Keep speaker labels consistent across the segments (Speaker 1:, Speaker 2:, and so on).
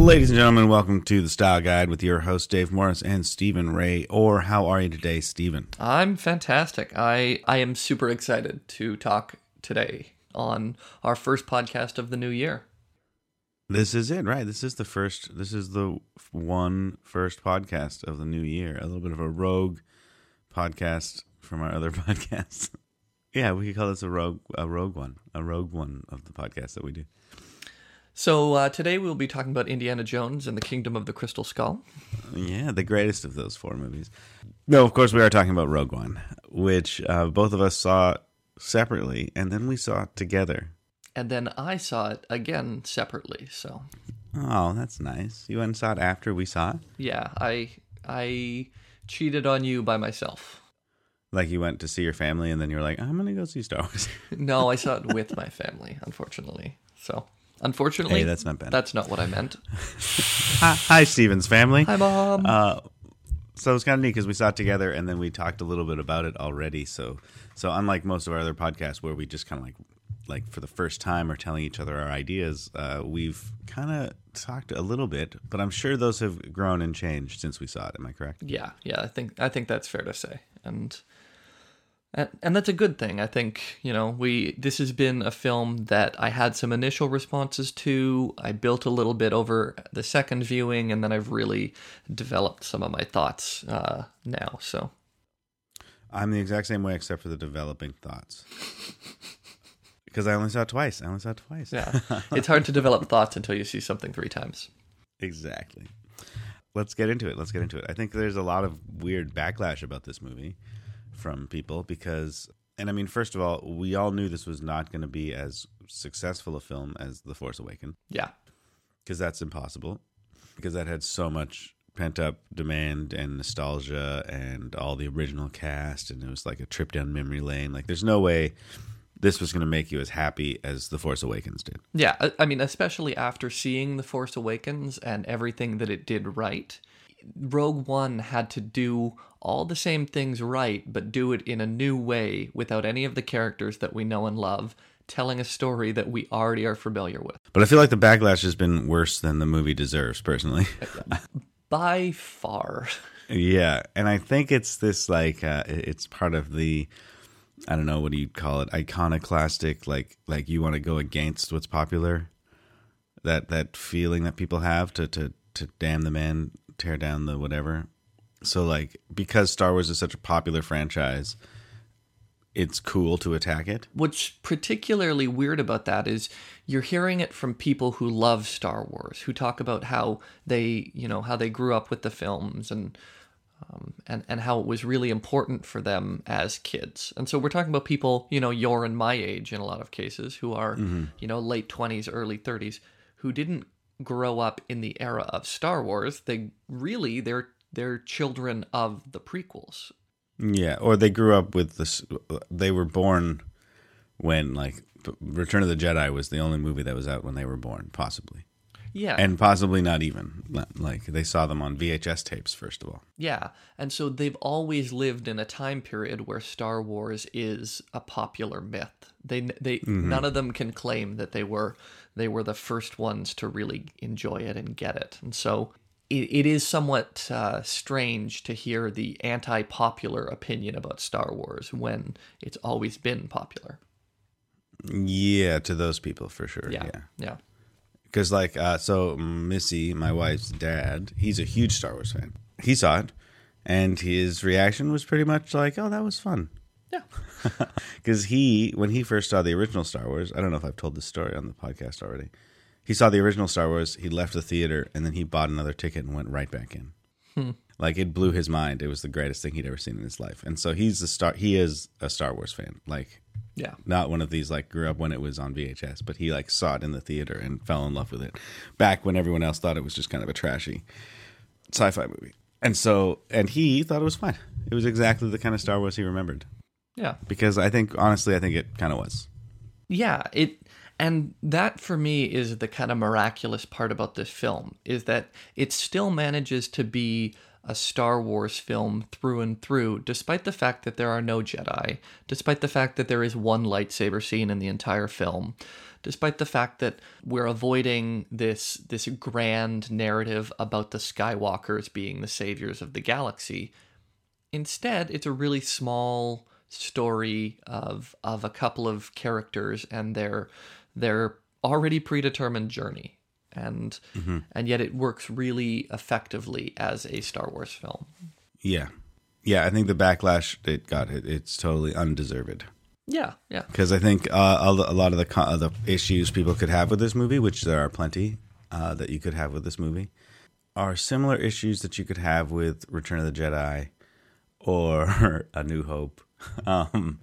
Speaker 1: Ladies and gentlemen, welcome to the Style Guide with your host Dave Morris and Stephen Ray. Or how are you today, Stephen?
Speaker 2: I'm fantastic. I I am super excited to talk today on our first podcast of the new year.
Speaker 1: This is it, right? This is the first. This is the one first podcast of the new year. A little bit of a rogue podcast from our other podcasts. yeah, we could call this a rogue, a rogue one, a rogue one of the podcast that we do.
Speaker 2: So uh, today we'll be talking about Indiana Jones and the Kingdom of the Crystal Skull.
Speaker 1: Yeah, the greatest of those four movies. No, of course we are talking about Rogue One, which uh, both of us saw separately, and then we saw it together.
Speaker 2: And then I saw it again separately. So
Speaker 1: Oh, that's nice. You went and saw it after we saw it.
Speaker 2: yeah, I I cheated on you by myself.
Speaker 1: Like you went to see your family, and then you were like, "I'm gonna go see Star Wars."
Speaker 2: No, I saw it with my family, unfortunately. So unfortunately,
Speaker 1: Hey, that's not bad.
Speaker 2: That's not what I meant.
Speaker 1: hi, hi, Stephen's family.
Speaker 2: Hi, mom.
Speaker 1: Uh, so it's kind of neat because we saw it together, and then we talked a little bit about it already. So, so unlike most of our other podcasts where we just kind of like, like for the first time are telling each other our ideas, uh, we've kind of talked a little bit, but I'm sure those have grown and changed since we saw it. Am I correct?
Speaker 2: Yeah, yeah, I think I think that's fair to say, and and, and that's a good thing. I think you know we this has been a film that I had some initial responses to. I built a little bit over the second viewing, and then I've really developed some of my thoughts uh, now. So
Speaker 1: I'm the exact same way, except for the developing thoughts. Because I only saw it twice. I only saw it twice.
Speaker 2: yeah, it's hard to develop thoughts until you see something three times.
Speaker 1: Exactly. Let's get into it. Let's get into it. I think there's a lot of weird backlash about this movie from people because, and I mean, first of all, we all knew this was not going to be as successful a film as The Force Awakens
Speaker 2: Yeah,
Speaker 1: because that's impossible because that had so much pent up demand and nostalgia and all the original cast and it was like a trip down memory lane. Like, there's no way this was going to make you as happy as The Force Awakens did.
Speaker 2: Yeah, I- I mean, especially after seeing The Force Awakens and everything that it did right, Rogue One had to do all the same things right, but do it in a new way without any of the characters that we know and love, telling a story that we already are familiar with.
Speaker 1: But I feel like the backlash has been worse than the movie deserves, personally.
Speaker 2: By far.
Speaker 1: Yeah, and I think it's this like uh, it's part of the I don't know what do you call it iconoclastic like like you want to go against what's popular that that feeling that people have to to to damn the man tear down the whatever. So like because Star Wars is such a popular franchise it's cool to attack it.
Speaker 2: What's particularly weird about that is you're hearing it from people who love Star Wars, who talk about how they, you know, how they grew up with the films and um, and and how it was really important for them as kids. And so we're talking about people, you know, your and my age in a lot of cases, who are, you know, late twenties, early thirties, who didn't grow up in the era of Star Wars. They really they're they're children of the prequels.
Speaker 1: Yeah, or they grew up with this. They were born when like Return of the Jedi was the only movie that was out when they were born, possibly,
Speaker 2: Yeah,
Speaker 1: and possibly not even like they saw them on VHS tapes first of all.
Speaker 2: Yeah, and so they've always lived in a time period where Star Wars is a popular myth. They they mm-hmm. none of them can claim that they were they were the first ones to really enjoy it and get it. And so it, it is somewhat uh, strange to hear the anti-popular opinion about Star Wars when it's always been popular.
Speaker 1: Yeah, to those people for sure.
Speaker 2: Yeah,
Speaker 1: Yeah,
Speaker 2: yeah,
Speaker 1: because like uh, so Missy, my wife's dad, he's a huge Star Wars fan. He saw it, and his reaction was pretty much like, "Oh, that was fun."
Speaker 2: Yeah.
Speaker 1: because he when he first saw the original Star Wars, I don't know if I've told this story on the podcast already. He saw the original Star Wars, he left the theater, and then he bought another ticket and went right back in. Hmm. Like it blew his mind. It was the greatest thing he'd ever seen in his life, and so he's a star. He is a Star Wars fan. Like
Speaker 2: Yeah.
Speaker 1: not one of these like grew up when it was on VHS, but he like saw it in the theater and fell in love with it. Back when everyone else thought it was just kind of a trashy sci-fi movie, and so and he thought it was fine. It was exactly the kind of Star Wars he remembered
Speaker 2: Yeah.
Speaker 1: because I think honestly, I think it kind of was.
Speaker 2: Yeah, it and that for me is the kind of miraculous part about this film is that it still manages to be a Star Wars film through and through, despite the fact that there are no Jedi, despite the fact that there is one lightsaber scene in the entire film, despite the fact that we're avoiding this this grand narrative about the Skywalkers being the saviors of the galaxy. Instead, it's a really small story of of a couple of characters and their their already predetermined journey and
Speaker 1: Mm-hmm.
Speaker 2: and yet it works really effectively as a Star Wars film.
Speaker 1: Yeah, yeah. I think the backlash it got it, it's totally undeserved.
Speaker 2: Yeah, yeah.
Speaker 1: because I think uh, a a lot of the co- the issues people could have with this movie, which there are plenty uh, that you could have with this movie, are similar issues that you could have with Return of the Jedi or A New Hope, um,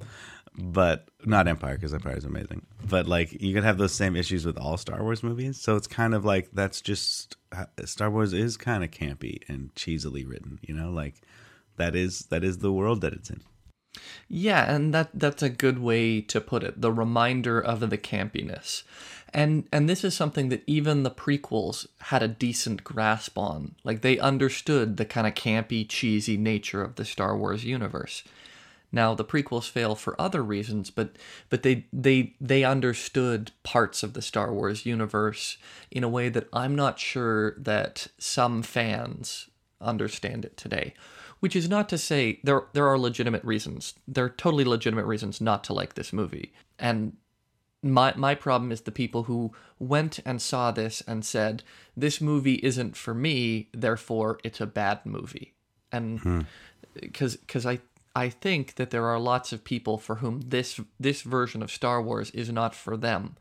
Speaker 1: but not Empire because Empire is amazing. But like you could have those same issues with all Star Wars movies. So it's kind of like that's just uh, Star Wars is kind of campy and cheesily written. You know, like that is that is the world that it's in.
Speaker 2: Yeah, and that that's a good way to put it. The reminder of the campiness. And and this is something that even the prequels had a decent grasp on. Like they understood the kind of campy, cheesy nature of the Star Wars universe. Now the prequels fail for other reasons, but but they they they understood parts of the Star Wars universe in a way that I'm not sure that some fans understand it today. Which is not to say there there are legitimate reasons. There are totally legitimate reasons not to like this movie. And my my problem is the people who went and saw this and said this movie isn't for me, therefore it's a bad movie. And hmm. uh, because because I I think that there are lots of people for whom this this version of Star Wars is not for them,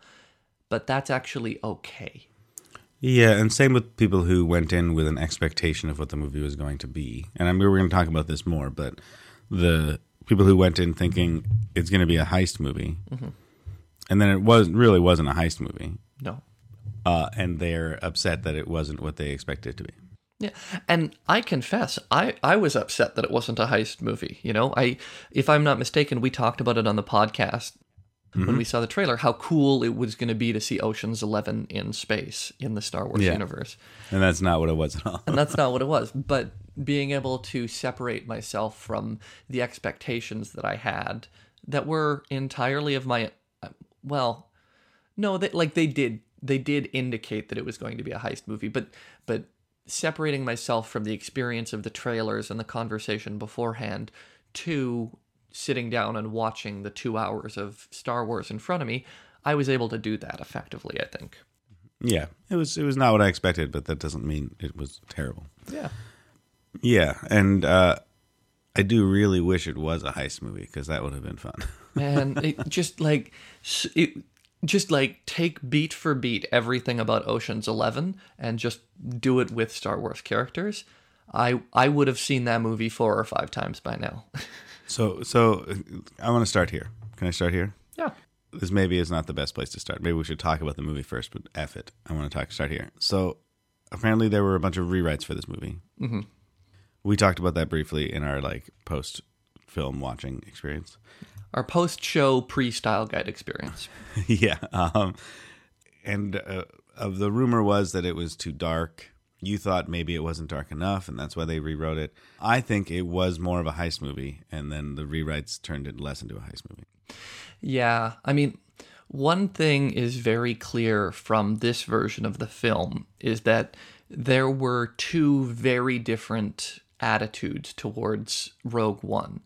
Speaker 2: but that's actually okay.
Speaker 1: Yeah, and same with people who went in with an expectation of what the movie was going to be. And I mean, we're going to talk about this more, but the people who went in thinking it's going to be a heist movie, and then it was really wasn't a heist movie,
Speaker 2: No.
Speaker 1: uh, and they're upset that it wasn't what they expected it to be.
Speaker 2: Yeah, and I confess, I I was upset that it wasn't a heist movie. You know, I if I'm not mistaken, we talked about it on the podcast when mm-hmm. we saw the trailer. How cool it was going to be to see Ocean's Eleven in space in the Star Wars
Speaker 1: Yeah.
Speaker 2: universe,
Speaker 1: And that's not what it was at all.
Speaker 2: and that's not what it was. But being able to separate myself from the expectations that I had that were entirely of my well, no, they, like they did they did indicate that it was going to be a heist movie, but but separating myself from the experience of the trailers and the conversation beforehand to sitting down and watching the 2 hours of Star Wars in front of me, I was able to do that effectively, I think.
Speaker 1: yeah, it was it was not what I expected, but that doesn't mean it was terrible.
Speaker 2: Yeah.
Speaker 1: Yeah, and uh, I do really wish it was a heist movie because that would have been fun.
Speaker 2: Man, it just like it just like take beat for beat everything about Ocean's 11 and just do it with Star Wars characters. I I would have seen that movie four or five times by now.
Speaker 1: so, so I want to start here. Can I start here?
Speaker 2: yeah.
Speaker 1: this maybe is not the best place to start. Maybe we should talk about the movie first, but F it. I want to talk start here. So apparently there were a bunch of rewrites for this movie. Mm-hmm. We talked about that briefly in our like post film watching experience.
Speaker 2: Our post-show pre-style guide experience.
Speaker 1: yeah, um, and uh, of the rumor was that it was too dark. You thought maybe it wasn't dark enough, and that's why they rewrote it. I think it was more of a heist movie, and then the rewrites turned it less into a heist movie.
Speaker 2: Yeah, I mean, one thing is very clear from this version of the film is that there were two very different attitudes towards Rogue One.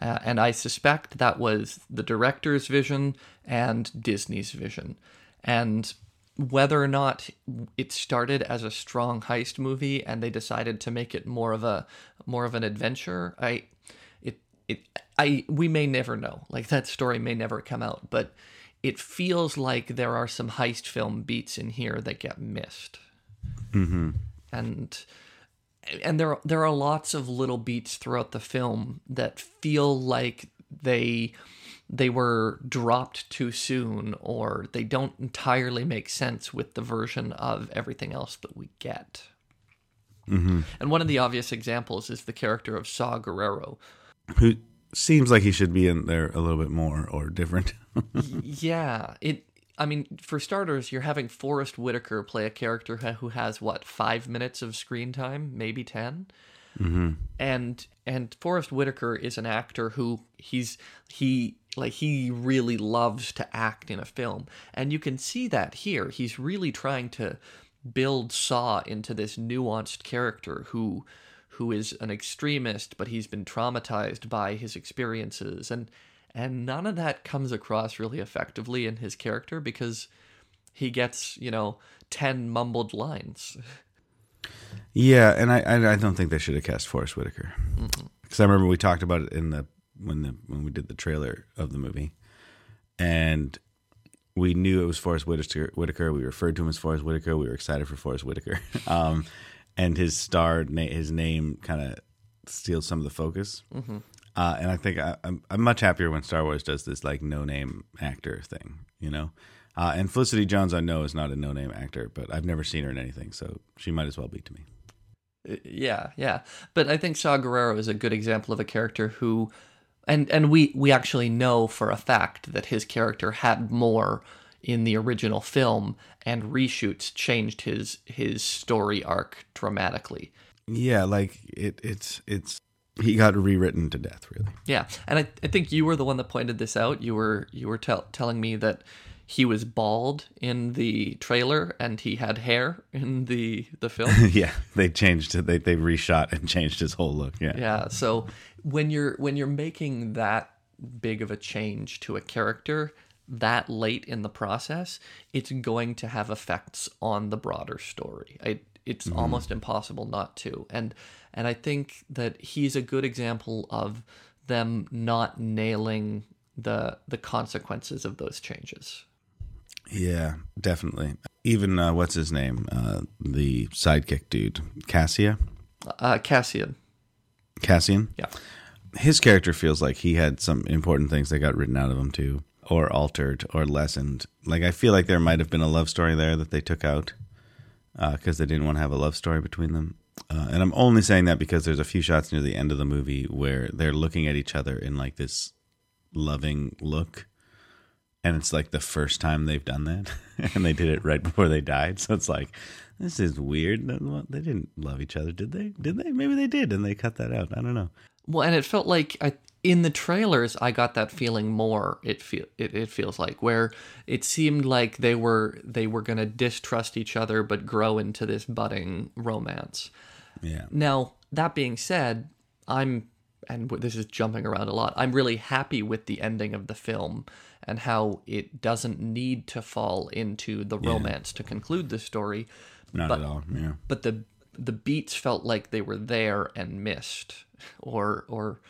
Speaker 2: Uh, and I suspect that was the director's vision and Disney's vision. And whether or not it started as a strong heist movie and they decided to make it more of a more of an adventure, I it it I we may never know. Like that story may never come out, but it feels like there are some heist film beats in here that get missed. Mm-hmm. And and there there are lots of little beats throughout the film that feel like they they were dropped too soon or they don't entirely make sense with the version of everything else that we get. Mm-hmm. And one of the obvious examples is the character of Saw Gerrera,
Speaker 1: Who seems like he should be in there a little bit more or different.
Speaker 2: Yeah, it. I mean, for starters, you're having Forest Whitaker play a character who has what five minutes of screen time, maybe ten, mm-hmm. and and Forest Whitaker is an actor who he's he like he really loves to act in a film, and you can see that here. He's really trying to build Saw into this nuanced character who who is an extremist, but he's been traumatized by his experiences, and and none of that comes across really effectively in his character because he gets you know ten mumbled lines.
Speaker 1: Yeah, and I I, don't think they should have cast Forest Whitaker because I remember we talked about it in the when the when we did the trailer of the movie, and we knew it was Forest Whitaker. Whitaker. We referred to him as Forest Whitaker. We were excited for Forest Whitaker, um, and his star his name kind of steals some of the focus. Uh, and I think I, I'm, I'm much happier when Star Wars does this like no name actor thing, you know. Uh, and Felicity Jones, I know, is not a no name actor, but I've never seen her in anything, so she might as well be to me.
Speaker 2: Yeah, yeah. But I think Saw Gerrera is a good example of a character who and and we we actually know for a fact that his character had more in the original film and reshoots changed his his story arc dramatically.
Speaker 1: Yeah, like it, it's it's he got rewritten to death, really.
Speaker 2: Yeah. And I, I think you were the one that pointed this out. You were you were tell, telling me that he was bald in the trailer and he had hair in the the film.
Speaker 1: yeah, they changed it. They they reshot and changed his whole look. Yeah,
Speaker 2: Yeah. So when you're when you're making that big of a change to a character that late in the process, it's going to have effects on the broader story. I, it's almost impossible not to. And and I think that he's a good example of them not nailing the the consequences of those changes.
Speaker 1: yeah, definitely. Even uh, what's his name? Uh, the sidekick dude, Cassia,
Speaker 2: Uh, Cassian.
Speaker 1: Cassian.
Speaker 2: Yeah.
Speaker 1: His character feels like he had some important things that got written out of him too, or altered, or lessened. Like I feel like there might have been a love story there that they took out because they didn't want to have a love story between them. Uh, and I'm only saying that because there's a few shots near the end of the movie where they're looking at each other in like this loving look. And it's like the first time they've done that. and they did it right before they died. So it's like, this is weird. They didn't love each other, did they? Did they? Maybe they did. And they cut that out. I don't know.
Speaker 2: Well, and it felt like I, in the trailers, I got that feeling more. It feel it, it feels like where it seemed like they were they were gonna distrust each other, but grow into this budding romance.
Speaker 1: Yeah.
Speaker 2: Now that being said, I'm and this is jumping around a lot. I'm really happy with the ending of the film and how it doesn't need to fall into the romance to conclude the story.
Speaker 1: Not
Speaker 2: But-
Speaker 1: at all. Yeah.
Speaker 2: but the the beats felt like they were there and missed or or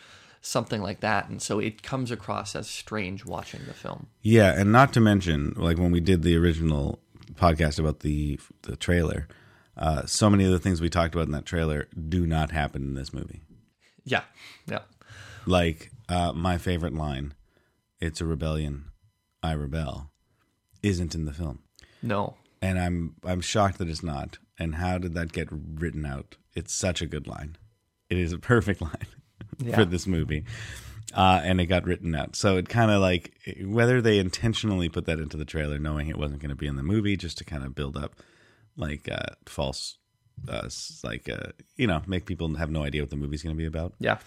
Speaker 2: something like that and so it comes across as strange watching the film
Speaker 1: Yeah, and not to mention, like when we did the original podcast about the the trailer, uh, so many of the things we talked about in that trailer do not happen in this movie.
Speaker 2: yeah yeah
Speaker 1: Like uh, my favorite line, "It's a rebellion, I rebel," isn't in the film,
Speaker 2: no
Speaker 1: and I'm I'm shocked that it's not. And how did that get written out? It's such a good line. It is a perfect line
Speaker 2: Yeah.
Speaker 1: for this movie. Uh, and it got written out. So it kind of like whether they intentionally put that into the trailer, knowing it wasn't going to be in the movie, just to kind of build up like uh, false, uh, like uh, you know, make people have no idea what the movie's going to be about.
Speaker 2: yeah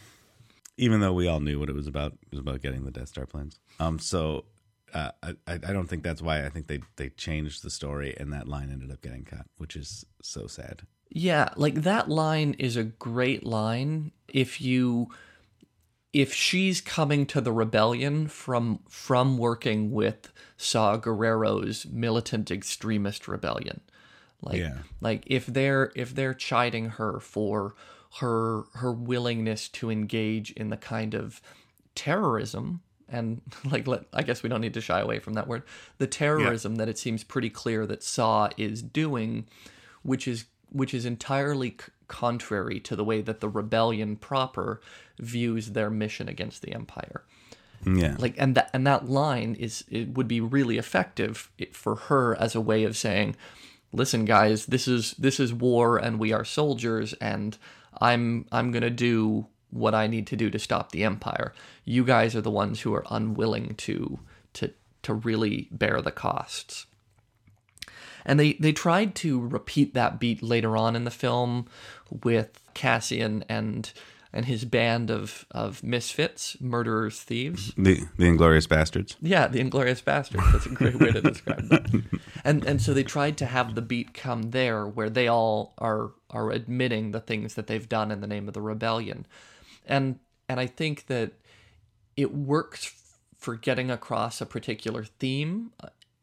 Speaker 1: Even though we all knew what it was about, it was about getting the Death Star plans. Um, so uh, I, I I don't think that's why I think they they changed the story and that line ended up getting cut, which is so sad.
Speaker 2: Yeah like that line is a great line if you if she's coming to the rebellion from from working with Saw Gerrera's militant extremist rebellion like
Speaker 1: Yeah.
Speaker 2: like if they're if they're chiding her for her her willingness to engage in the kind of terrorism and like let, I guess we don't need to shy away from that word the terrorism that it seems pretty clear that Saw is doing which is which is entirely c- contrary to the way that the rebellion proper views their mission against the empire.
Speaker 1: Yeah,
Speaker 2: like and that and that line is it would be really effective for her as a way of saying listen guys this is this is war and we are soldiers and i'm i'm going to do what i need to do to stop the empire. You guys are the ones who are unwilling to to to really bear the costs and they they tried to repeat that beat later on in the film with Cassian and and his band of of misfits, murderers, thieves.
Speaker 1: The the Inglorious Bastards.
Speaker 2: Yeah, the Inglorious Bastards. That's a great way to describe that. And and so they tried to have the beat come there, where they all are are admitting the things that they've done in the name of the rebellion, and and I think that it works for getting across a particular theme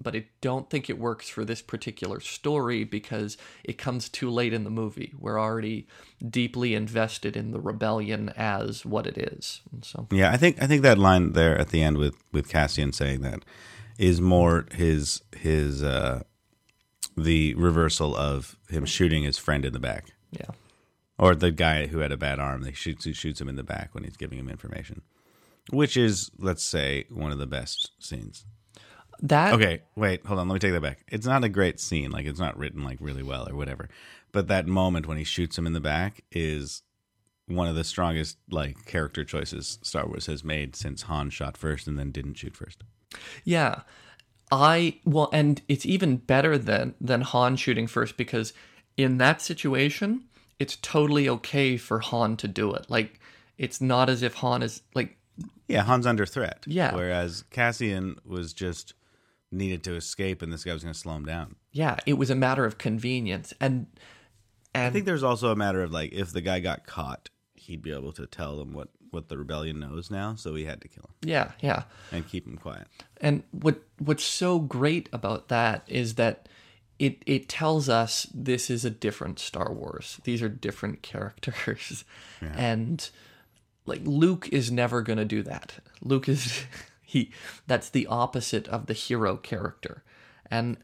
Speaker 2: but I don't think it works for this particular story because it comes too late in the movie. We're already deeply invested in the rebellion as what it is. And so
Speaker 1: Yeah, I think I think that line there at the end with with Cassian saying that is more his his uh the reversal of him shooting his friend in the back.
Speaker 2: yeah.
Speaker 1: Or the guy who had a bad arm, they shoots shoots him in the back when he's giving him information. Which is, let's say, one of the best scenes.
Speaker 2: That
Speaker 1: Okay, wait, hold on. Let me take that back. It's not a great scene. Like it's not written like really well or whatever. But that moment when he shoots him in the back is one of the strongest like character choices Star Wars has made since Han shot first and then didn't shoot first.
Speaker 2: Yeah. I well and it's even better than than Han shooting first because in that situation it's totally okay for Han to do it. Like it's not as if Han is like
Speaker 1: Yeah, Han's under threat.
Speaker 2: Yeah.
Speaker 1: Whereas Cassian was just needed to escape and this guy was going to slow him down.
Speaker 2: yeah, it was a matter of convenience and and
Speaker 1: I think there's also a matter of like if the guy got caught, he'd be able to tell them what what the rebellion knows now, so he had to kill him
Speaker 2: yeah, yeah.
Speaker 1: and keep him quiet.
Speaker 2: And what what's so great about that is that it it tells us this is a different Star Wars. These are different characters. And like Luke is never going to do that. Luke is he that's the opposite of the hero character. And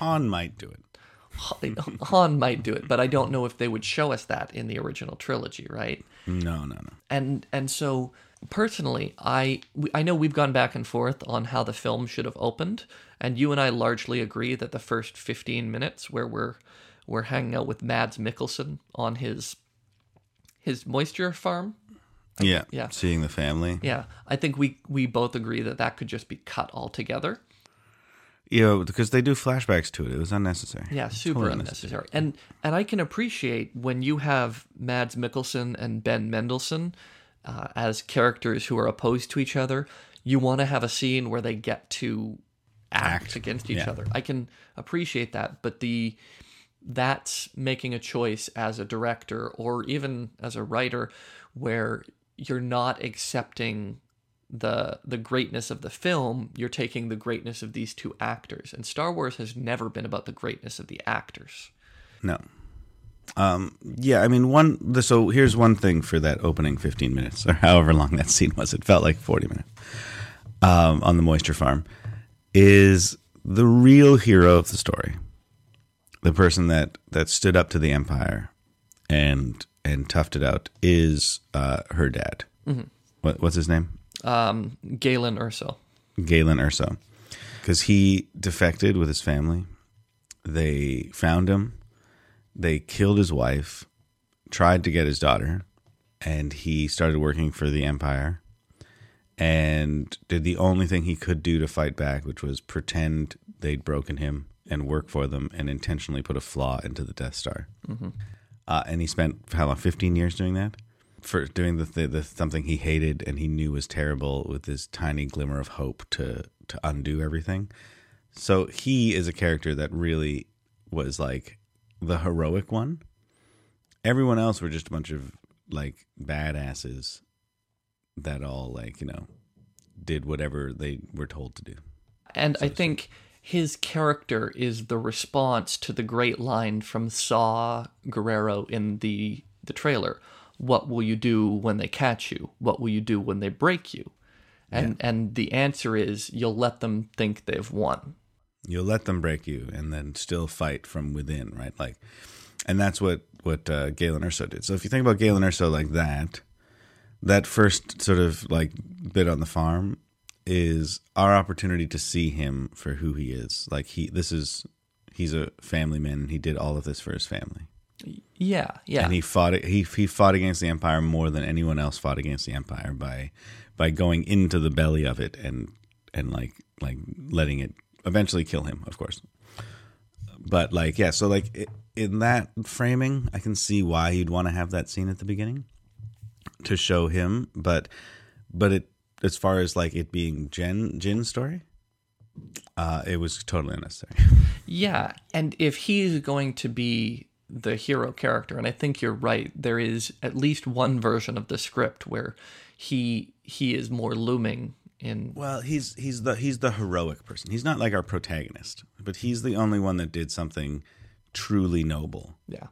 Speaker 1: Han might do it.
Speaker 2: Han might do it, but I don't know if they would show us that in the original trilogy, right?
Speaker 1: No, no, no.
Speaker 2: and and so personally i i know we've gone back and forth on how the film should have opened and you and i largely agree that the first 15 minutes where we're we're hanging out with mads mikkelsen on his his moisture farm
Speaker 1: Yeah,
Speaker 2: yeah.
Speaker 1: Seeing the family.
Speaker 2: yeah i think we we both agree that that could just be cut altogether
Speaker 1: you know, because they do flashbacks to it. It was unnecessary.
Speaker 2: Yeah, super
Speaker 1: Totally
Speaker 2: unnecessary. And and I can appreciate when you have Mads Mikkelsen and Ben Mendelsohn uh, as characters who are opposed to each other. You want to have a scene where they get to act,
Speaker 1: Act,
Speaker 2: against each
Speaker 1: yeah.
Speaker 2: other. I can appreciate that, but the that's making a choice as a director or even as a writer where you're not accepting the the greatness of the film you're taking the greatness of these two actors and Star Wars has never been about the greatness of the actors
Speaker 1: No. Um, yeah, I mean, one. So here's one thing for that opening 15 minutes, or however long that scene was. It felt like 40 minutes um, on the moisture farm. Is the real hero of the story, the person that that stood up to the empire and and toughed it out, is uh, her dad. What, what's his name?
Speaker 2: um Galen Erso
Speaker 1: Galen Erso, because he defected with his family. They found him. They killed his wife, tried to get his daughter, and he started working for the Empire and did the only thing he could do to fight back, which was pretend they'd broken him and work for them and intentionally put a flaw into the Death Star. Uh, and he spent how long? Fifteen years doing that for doing the, the the something he hated and he knew was terrible with this tiny glimmer of hope to to undo everything. So he is a character that really was like the heroic one. Everyone else were just a bunch of like badasses that all like you know did whatever they were told to do.
Speaker 2: and I think his character is the response to the great line from Saw Gerrera in the the trailer. What will you do when they catch you? What will you do when they break you? And and the answer is you'll let them think they've won.
Speaker 1: You'll let them break you and then still fight from within, right? Like, and that's what what uh, Galen Erso did. So if you think about Galen Erso like that, that first sort of like bit on the farm is our opportunity to see him for who he is. Like he, this is he's a family man. and He did all of this for his family,
Speaker 2: yeah yeah
Speaker 1: and he fought he he fought against the empire more than anyone else fought against the empire by by going into the belly of it and and like like letting it eventually kill him, of course. but like yeah, so like in that framing, I can see why you'd want to have that scene at the beginning to show him, but but it as far as like it being Jen Jyn's story, uh, it was totally unnecessary.
Speaker 2: Yeah, and if he's going to be the hero character, and I think you're right, there is at least one version of the script where he he is more looming in
Speaker 1: Well, he's he's the he's the heroic person. He's not like our protagonist, but he's the only one that did something truly noble.
Speaker 2: Yeah.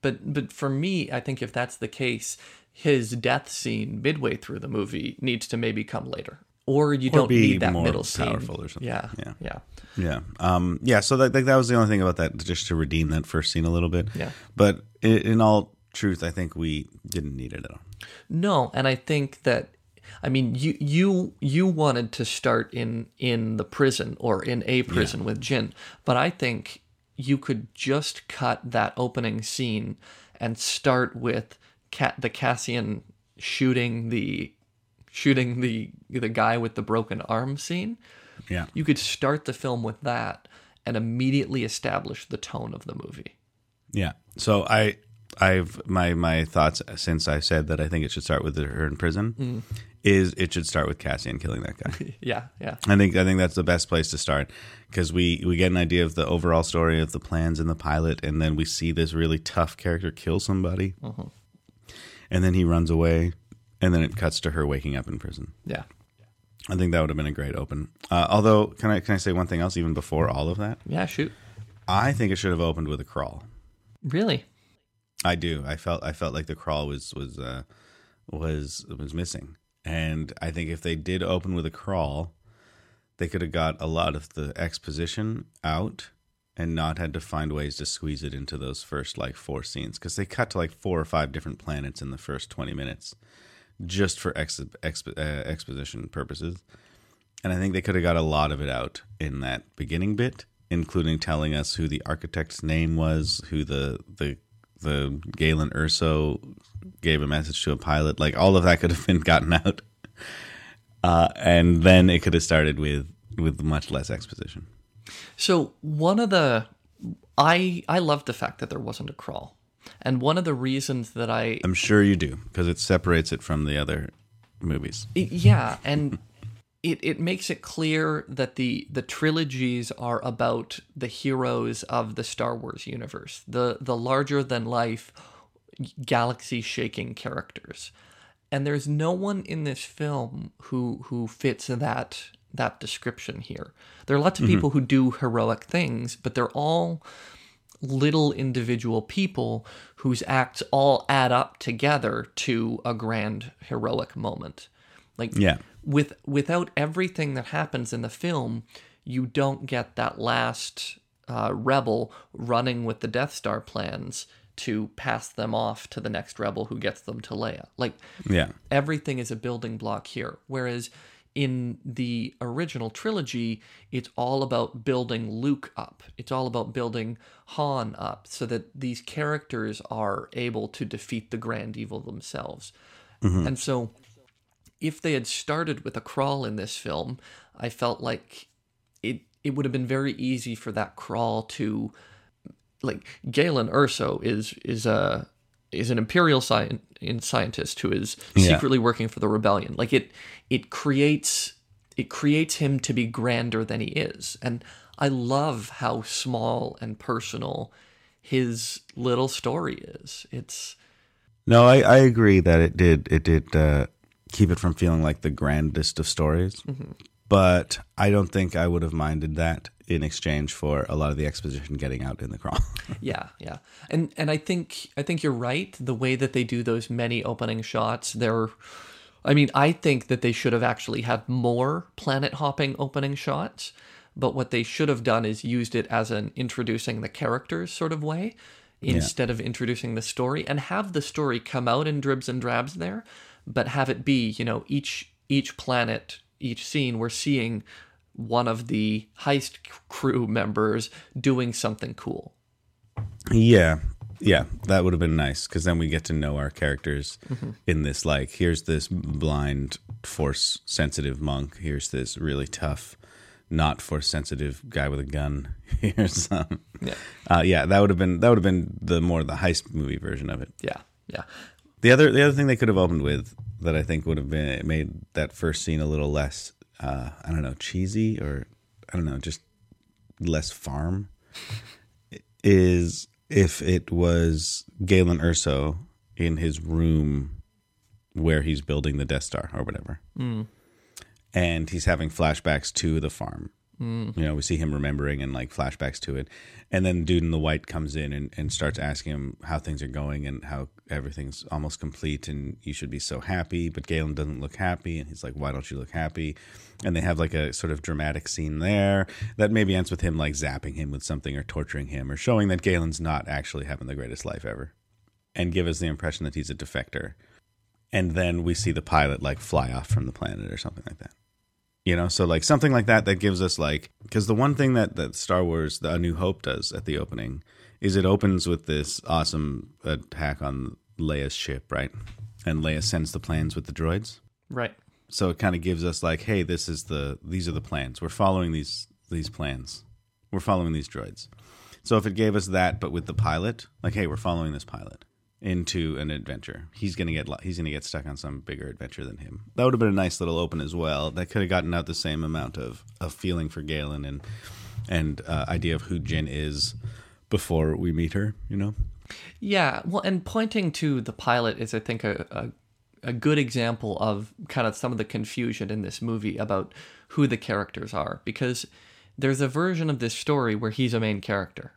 Speaker 2: But but for me, I think if that's the case, his death scene midway through the movie needs to maybe come later. Or you don't
Speaker 1: be
Speaker 2: need that
Speaker 1: more
Speaker 2: middle scene.
Speaker 1: powerful or something.
Speaker 2: Yeah.
Speaker 1: Yeah.
Speaker 2: Yeah.
Speaker 1: Yeah. Um yeah, so that that was the only thing about that just to redeem that first scene a little bit.
Speaker 2: Yeah.
Speaker 1: But in, in all truth, I think we didn't need it at all.
Speaker 2: No, and I think that I mean you you you wanted to start in in the prison or in a prison with Jyn, but I think you could just cut that opening scene and start with Ca- the Cassian shooting the shooting the the guy with the broken arm scene.
Speaker 1: Yeah.
Speaker 2: You could start the film with that and immediately establish the tone of the movie.
Speaker 1: Yeah. So I I've my my thoughts since I said that I think it should start with her in prison
Speaker 2: Mm.
Speaker 1: is it should start with Cassian killing that guy.
Speaker 2: Yeah, yeah.
Speaker 1: I think I think that's the best place to start because we we get an idea of the overall story of the plans in the pilot, and then we see this really tough character kill somebody,
Speaker 2: Mm-hmm.
Speaker 1: And then he runs away, and then it cuts to her waking up in prison.
Speaker 2: Yeah.
Speaker 1: I think that would have been a great open. Uh, although, can I can I say one thing else even before all of that?
Speaker 2: Yeah, shoot.
Speaker 1: I think it should have opened with a crawl.
Speaker 2: Really?
Speaker 1: I do. I felt I felt like the crawl was was uh, was was missing, and I think if they did open with a crawl, they could have got a lot of the exposition out and not had to find ways to squeeze it into those first like four scenes because they cut to like four or five different planets in the first twenty minutes just for ex- exp- uh, exposition purposes. And I think they could have got a lot of it out in that beginning bit, including telling us who the architect's name was, who the the the Galen Erso gave a message to a pilot. Like all of that could have been gotten out, uh, and then it could have started with with much less exposition.
Speaker 2: So one of the I I love the fact that there wasn't a crawl. And one of the reasons that I
Speaker 1: I'm sure you do because it separates it from the other movies.
Speaker 2: yeah, and it, it makes it clear that the the trilogies are about the heroes of the Star Wars universe, the the larger than life galaxy shaking characters. And there's no one in this film who who fits that that description here. There are lots of people who do heroic things, but they're all little individual people whose acts all add up together to a grand heroic moment. Like
Speaker 1: Yeah.
Speaker 2: with without everything that happens in the film, you don't get that last uh, rebel running with the Death Star plans to pass them off to the next rebel who gets them to Leia. Like
Speaker 1: Yeah.
Speaker 2: everything is a building block here. Whereas in the original trilogy, it's all about building Luke up. It's all about building Han up so that these characters are able to defeat the grand evil themselves. Mm-hmm. And so if they had started with a crawl in this film, I felt like it it would have been very easy for that crawl to like Galen Erso is is a is an imperial sci- scientist who is
Speaker 1: Yeah.
Speaker 2: secretly working for the rebellion. Like it it creates it creates him to be grander than he is. And I love how small and personal his little story is. It's
Speaker 1: No, I, I agree that it did it did uh, keep it from feeling like the grandest of stories. But I don't think I would have minded that in exchange for a lot of the exposition getting out in the crawl.
Speaker 2: Yeah, yeah. And and I think I think you're right. The way that they do those many opening shots, they're I mean, I think that they should have actually had more planet hopping opening shots, but what they should have done is used it as an introducing the characters sort of way instead of introducing the story and have the story come out in dribs and drabs there, but have it be, you know, each each planet, each scene we're seeing one of the heist crew members doing something cool.
Speaker 1: Yeah, yeah, that would have been nice because then we get to know our characters in this. Like, here's this blind, force sensitive monk. Here's this really tough not force sensitive guy with a gun. Here's some.
Speaker 2: Yeah.
Speaker 1: Uh, yeah, that would have been that would have been the more the heist movie version of it.
Speaker 2: Yeah. Yeah.
Speaker 1: The other the other thing they could have opened with that I think would have been made that first scene a little less uh, I don't know cheesy or I don't know just less farm is if it was Galen Erso in his room where he's building the Death Star or whatever, and he's having flashbacks to the farm. Mm. You know, we see him remembering and like flashbacks to it. And then dude in the white comes in and, and starts asking him how things are going and how everything's almost complete and you should be so happy. But Galen doesn't look happy. And he's like, why don't you look happy? And they have like a sort of dramatic scene there that maybe ends with him like zapping him with something or torturing him or showing that Galen's not actually having the greatest life ever and give us the impression that he's a defector. And then we see the pilot like fly off from the planet or something like that you know? So like something like that that gives us like because the one thing that that star wars the a new hope does at the opening is it opens with this awesome attack on leia's ship right? And leia sends the plans with the droids.
Speaker 2: Right.
Speaker 1: so it kind of gives us like hey this is the these are the plans. We're following these these plans. We're following these droids. So if it gave us that but with the pilot like hey we're following this pilot into an adventure. He's gonna get he's gonna get stuck on some bigger adventure than him. That would have been a nice little open as well. That could have gotten out the same amount of of feeling for galen and and uh, idea of who Jyn is before we meet her you know?
Speaker 2: Yeah, well, and pointing to the pilot is, I think, a, a, a good example of kind of some of the confusion in this movie about who the characters are. Because there's a version of this story where he's a main character,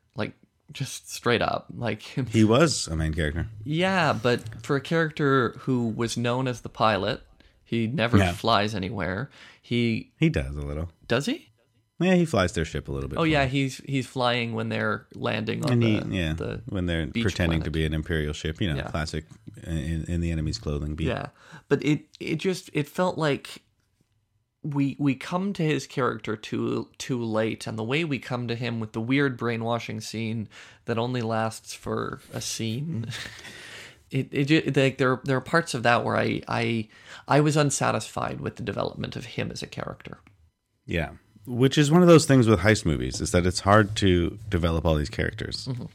Speaker 2: just straight up. Like,
Speaker 1: he was a main character
Speaker 2: yeah, but for a character who was known as the pilot, he never
Speaker 1: Yeah.
Speaker 2: flies anywhere. He
Speaker 1: he does a little
Speaker 2: does he?
Speaker 1: yeah he flies their ship a little bit
Speaker 2: Oh yeah, he's he's flying when they're landing on
Speaker 1: and
Speaker 2: the,
Speaker 1: he, yeah,
Speaker 2: the
Speaker 1: when they're pretending to be an imperial ship, you know,
Speaker 2: Yeah.
Speaker 1: classic uh, in, in the enemy's clothing. Beat.
Speaker 2: Yeah, but it it just it felt like we we come to his character too too late, and the way we come to him with the weird brainwashing scene that only lasts for a scene. It, it like there there are parts of that where I I I was unsatisfied with the development of him as a character.
Speaker 1: yeah. Which is one of those things with heist movies is that it's hard to develop all these characters,
Speaker 2: Mm-hmm.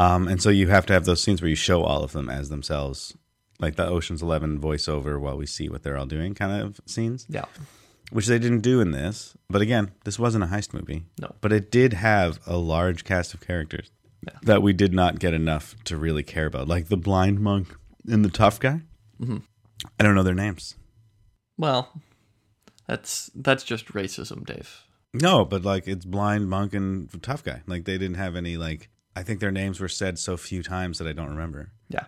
Speaker 1: um, and so you have to have those scenes where you show all of them as themselves, like the Ocean's Eleven voiceover while we see what they're all doing kind of scenes,
Speaker 2: Yeah,
Speaker 1: which they didn't do in this. But again, this wasn't a heist movie.
Speaker 2: No.
Speaker 1: but it did have a large cast of characters
Speaker 2: Yeah.
Speaker 1: that we did not get enough to really care about, like the blind monk and the tough guy.
Speaker 2: Mm-hmm.
Speaker 1: I don't know their names.
Speaker 2: well, that's that's just racism, Dave.
Speaker 1: No, but like it's blind monk and tough guy. Like they didn't have any like. I think their names were said so few times that I don't remember,
Speaker 2: Yeah,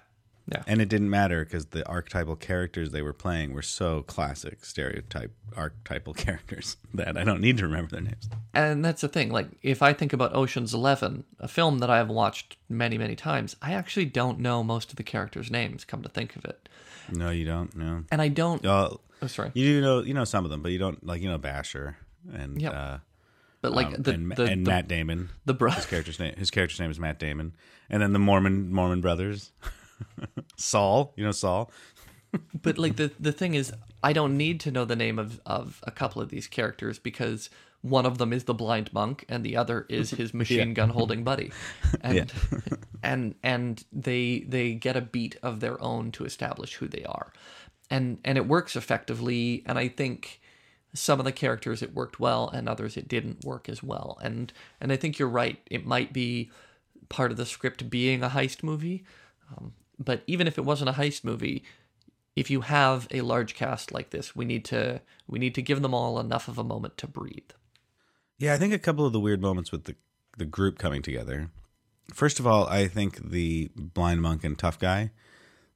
Speaker 2: yeah,
Speaker 1: and it didn't matter because the archetypal characters they were playing were so classic, stereotype archetypal characters that I don't need to remember their names.
Speaker 2: And that's the thing. Like, if I think about Ocean's Eleven, a film that I have watched many, many times, I actually don't know most of the characters' names. Come to think of it,
Speaker 1: No, you don't. No.
Speaker 2: and I don't.
Speaker 1: Oh,
Speaker 2: Oh, sorry,
Speaker 1: you do know you know some of them, but you don't like you know Basher and
Speaker 2: Yep.
Speaker 1: uh,
Speaker 2: but like
Speaker 1: um,
Speaker 2: the
Speaker 1: and,
Speaker 2: the,
Speaker 1: and
Speaker 2: the,
Speaker 1: Matt Damon.
Speaker 2: the bro-
Speaker 1: His character's name. His character's name is Matt Damon, and then the Mormon Mormon brothers, Saul. You know Saul.
Speaker 2: but like the the thing is, I don't need to know the name of of a couple of these characters because one of them is the blind monk and the other is his machine gun holding buddy, and and and they they get a beat of their own to establish who they are, and and it works effectively. And I think some of the characters it worked well, and others it didn't work as well. And and I think you're right. It might be part of the script being a heist movie, um, but even if it wasn't a heist movie, if you have a large cast like this, we need to we need to give them all enough of a moment to breathe.
Speaker 1: Yeah, I think a couple of the weird moments with the the group coming together. First of all, I think the blind monk and tough guy,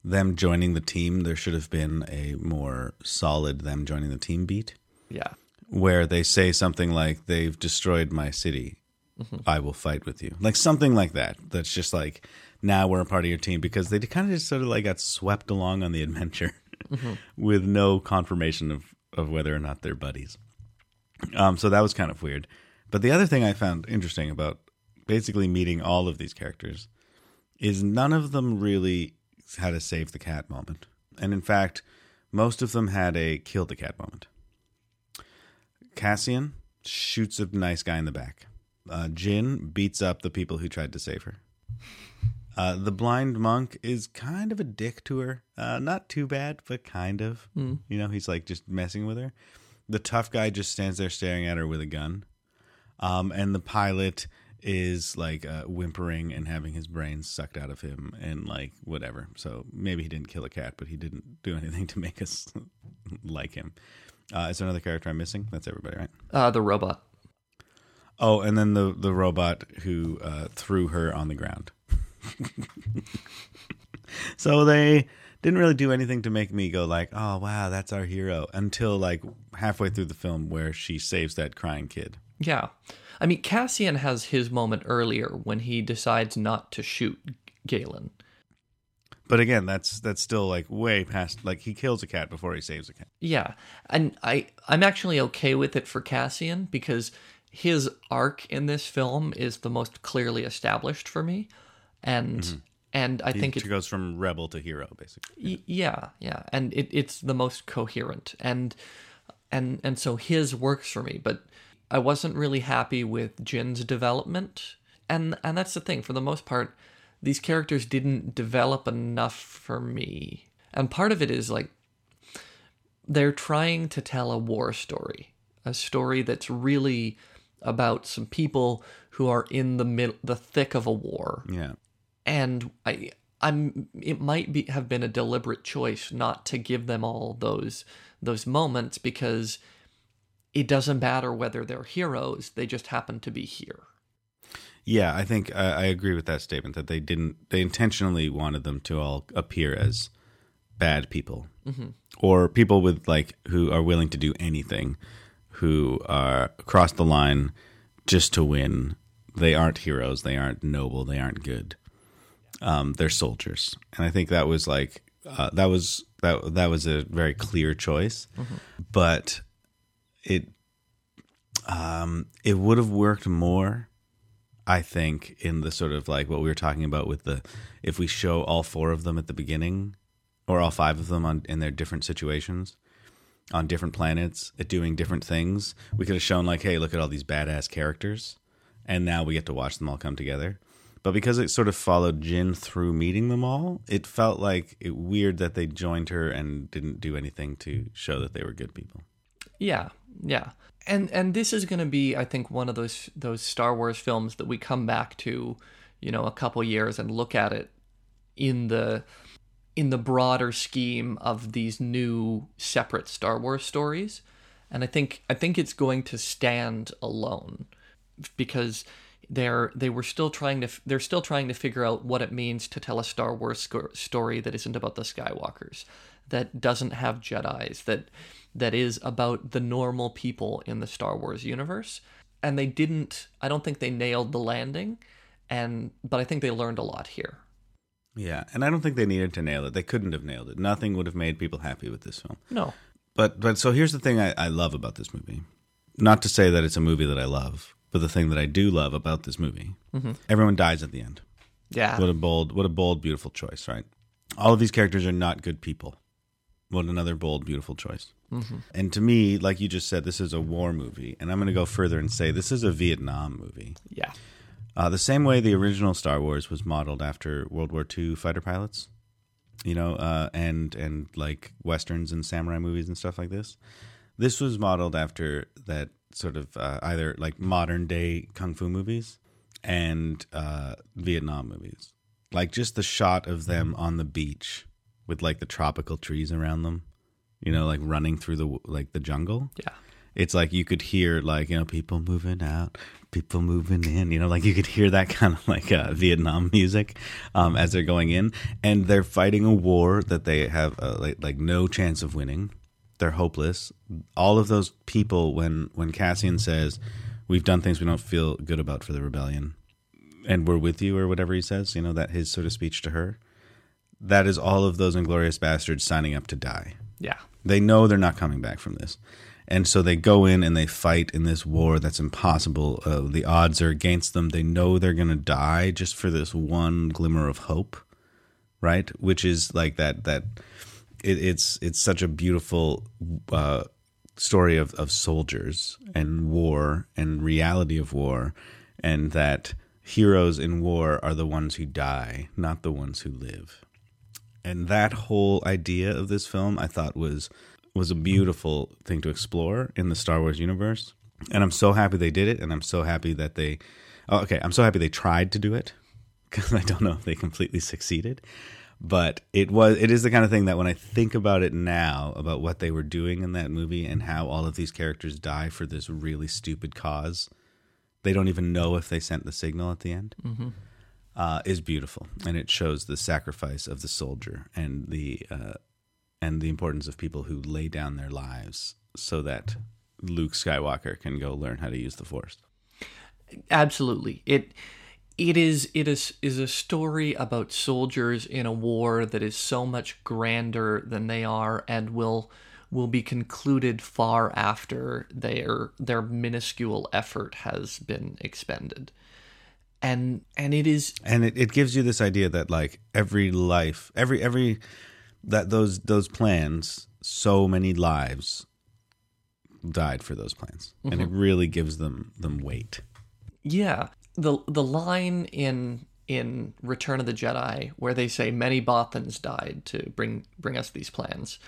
Speaker 1: them joining the team, there should have been a more solid them joining the team beat
Speaker 2: Yeah.
Speaker 1: where they say something like they've destroyed my city. I will fight with you. Like something like that. That's just like now we're a part of your team because they kind of just sort of like got swept along on the adventure with no confirmation of of whether or not they're buddies. Um, so that was kind of weird. But the other thing I found interesting about basically meeting all of these characters is none of them really had a save the cat moment. And in fact, most of them had a kill the cat moment. Cassian shoots a nice guy in the back. Uh, Jyn beats up the people who tried to save her. Uh, the blind monk is kind of a dick to her. Uh, not too bad, but kind of. You know, he's like just messing with her. The tough guy just stands there staring at her with a gun. Um, and the pilot is like uh, whimpering and having his brains sucked out of him and like whatever. So maybe he didn't kill a cat, but he didn't do anything to make us like him. Uh, is there another character I'm missing? That's everybody, right?
Speaker 2: Uh, the robot.
Speaker 1: Oh, and then the the robot who uh, threw her on the ground. so they didn't really do anything to make me go like, "Oh wow, that's our hero," until like halfway through the film where she saves that crying kid.
Speaker 2: Yeah. I mean, Cassian has his moment earlier when he decides not to shoot Galen.
Speaker 1: But again, that's that's still like way past. Like he kills a cat before he saves a cat.
Speaker 2: Yeah. And I I'm actually okay with it for Cassian because his arc in this film is the most clearly established for me. And mm-hmm. and I think
Speaker 1: He
Speaker 2: it
Speaker 1: goes from rebel to hero, basically.
Speaker 2: Y- yeah yeah. And it, it's the most coherent. And and and so his works for me. But i wasn't really happy with jyn's development. And and that's the thing. For the most part these characters didn't develop enough for me. And part of it is like they're trying to tell a war story a story that's really about some people who are in the mid- the thick of a war
Speaker 1: Yeah.
Speaker 2: and I I'm it might be have been a deliberate choice not to give them all those those moments because it doesn't matter whether they're heroes they just happen to be here
Speaker 1: Yeah, I think I, I agree with that statement that they didn't. They intentionally wanted them to all appear as bad people, mm-hmm. or people with like who are willing to do anything, who are cross the line just to win. They aren't heroes. They aren't noble. They aren't good. Um, they're soldiers, and I think that was like uh, that was that that was a very clear choice, but it um, it would have worked more I think in the sort of like what we were talking about with the if we show all four of them at the beginning or all five of them on in their different situations on different planets at doing different things, we could have shown like, hey, look at all these badass characters, and now we get to watch them all come together. But because it sort of followed Jyn through meeting them all, it felt like it weird that they joined her and didn't do anything to show that they were good people.
Speaker 2: Yeah, yeah. And and this is going to be I think one of those those Star Wars films that we come back to, you know, a couple years and look at it in the in the broader scheme of these new separate Star Wars stories. And I think I think it's going to stand alone because they're they were still trying to they're still trying to figure out what it means to tell a Star Wars sco- story that isn't about the Skywalkers, that doesn't have Jedi's, that that is about the normal people in the Star Wars universe. And they didn't I don't think they nailed the landing and but I think they learned a lot here.
Speaker 1: Yeah, and I don't think they needed to nail it. They couldn't have nailed it. Nothing would have made people happy with this film.
Speaker 2: No.
Speaker 1: But but so here's the thing I, I love about this movie. Not to say that it's a movie that I love, but the thing that I do love about this movie, everyone dies at the end.
Speaker 2: Yeah.
Speaker 1: What a bold, what a bold, beautiful choice, right? All of these characters are not good people. What another bold, beautiful choice. Mm-hmm. And to me, like you just said, this is a war movie, and I'm going to go further and say this is a Vietnam movie.
Speaker 2: Yeah.
Speaker 1: Uh, the same way the original Star Wars was modeled after World War II fighter pilots, you know, uh, and and like westerns and samurai movies and stuff like this. This was modeled after that sort of uh, either like modern day kung fu movies and uh, Vietnam movies. Like just the shot of them on the beach with like the tropical trees around them, you know, like running through the like the jungle
Speaker 2: Yeah.
Speaker 1: it's like you could hear like you know people moving out people moving in you know like you could hear that kind of like uh, vietnam music um, as they're going in and they're fighting a war that they have uh, like, like no chance of winning they're hopeless all of those people when when cassian says we've done things we don't feel good about for the rebellion and we're with you or whatever he says you know that his sort of speech to her that is all of those inglorious bastards signing up to die
Speaker 2: Yeah.
Speaker 1: they know they're not coming back from this. And so they go in and they fight in this war that's impossible. Uh, the odds are against them. They know they're going to die just for this one glimmer of hope, right? Which is like that that it, it's it's such a beautiful uh, story of, of soldiers and war and reality of war, and that heroes in war are the ones who die, not the ones who live. And that whole idea of this film, I thought was was a beautiful thing to explore in the Star Wars universe. And I'm so happy they did it, and I'm so happy that they. Oh, okay, I'm so happy they tried to do it because I don't know if they completely succeeded. But it was it is the kind of thing that when I think about it now about what they were doing in that movie and how all of these characters die for this really stupid cause, they don't even know if they sent the signal at the end. Mm-hmm. Uh, is beautiful, and it shows the sacrifice of the soldier and the uh, and the importance of people who lay down their lives so that Luke Skywalker can go learn how to use the Force.
Speaker 2: Absolutely, it it is it is is a story about soldiers in a war that is so much grander than they are and will will be concluded far after their their minuscule effort has been expended and and it is
Speaker 1: and it, it gives you this idea that like every life every every that those those plans so many lives died for those plans mm-hmm. and it really gives them them weight
Speaker 2: yeah the the line in in Return of the Jedi where they say many Bothans died to bring bring us these plans.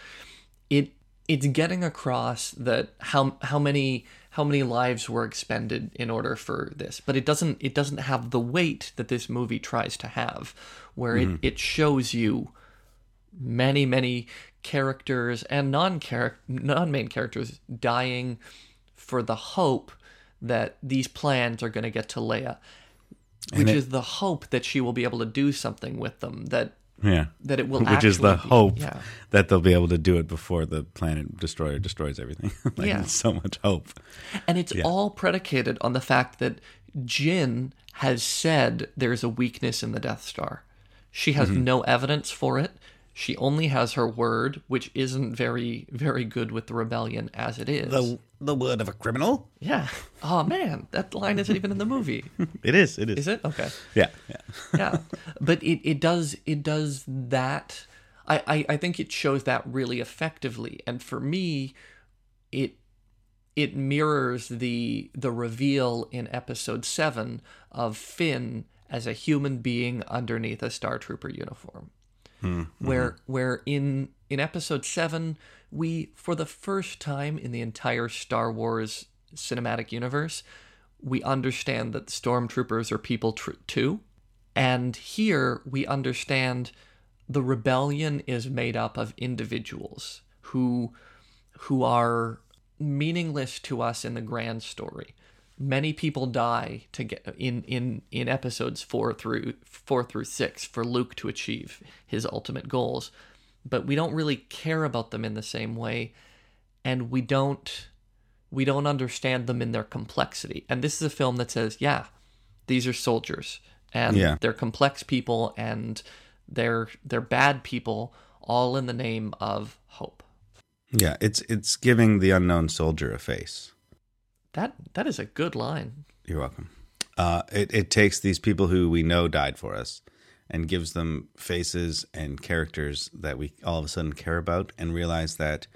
Speaker 2: It it's getting across that how how many how many lives were expended in order for this, but it doesn't it doesn't have the weight that this movie tries to have, where mm-hmm. it, it shows you many many characters and non non main characters dying for the hope that these plans are going to get to Leia, which it, is the hope that she will be able to do something with them. That
Speaker 1: yeah,
Speaker 2: that it will.
Speaker 1: Which is the be, hope yeah. that they'll be able to do it before the planet destroyer destroys everything. like, yeah, so much hope,
Speaker 2: and it's yeah. all predicated on the fact that Jyn has said there's a weakness in the Death Star. She has mm-hmm. no evidence for it. She only has her word, which isn't very, very good with the rebellion as it is.
Speaker 1: The the word of a criminal.
Speaker 2: Yeah. Oh man, that line isn't even in the movie.
Speaker 1: it is. It is.
Speaker 2: Is it? Okay.
Speaker 1: Yeah. Yeah.
Speaker 2: yeah. But it, it does it does that. I, I I think it shows that really effectively, and for me, it it mirrors the the reveal in episode seven of Finn as a human being underneath a Star Trooper uniform mm-hmm. where where in in episode 7 we for the first time in the entire Star Wars cinematic universe we understand that stormtroopers are people tr- too and here we understand the rebellion is made up of individuals who who are meaningless to us in the grand story many people die to get in in in episodes 4 through 4 through 6 for Luke to achieve his ultimate goals. But we don't really care about them in the same way and we don't we don't understand them in their complexity. And this is a film that says yeah these are soldiers and yeah. they're complex people and they're they're bad people all in the name of hope.
Speaker 1: Yeah it's it's giving the unknown soldier a face
Speaker 2: that that is a good line.
Speaker 1: You're welcome. Uh, it it takes these people who we know died for us, and gives them faces and characters that we all of a sudden care about, and realize that,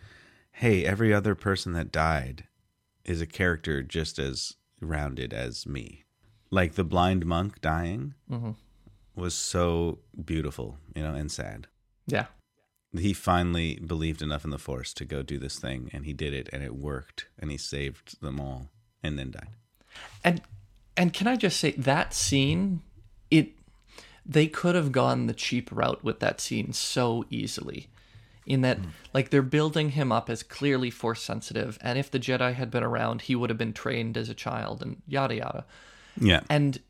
Speaker 1: hey, every other person that died is a character just as rounded as me. Like the blind monk dying mm-hmm. was so beautiful, you know, and sad.
Speaker 2: Yeah.
Speaker 1: He finally believed enough in the Force to go do this thing, and he did it, and it worked, and he saved them all, and then died.
Speaker 2: And and can I just say that scene, it they could have gone the cheap route with that scene so easily. In that, mm. like, they're building him up as clearly force sensitive, and if the Jedi had been around, he would have been trained as a child, and yada yada.
Speaker 1: Yeah.
Speaker 2: And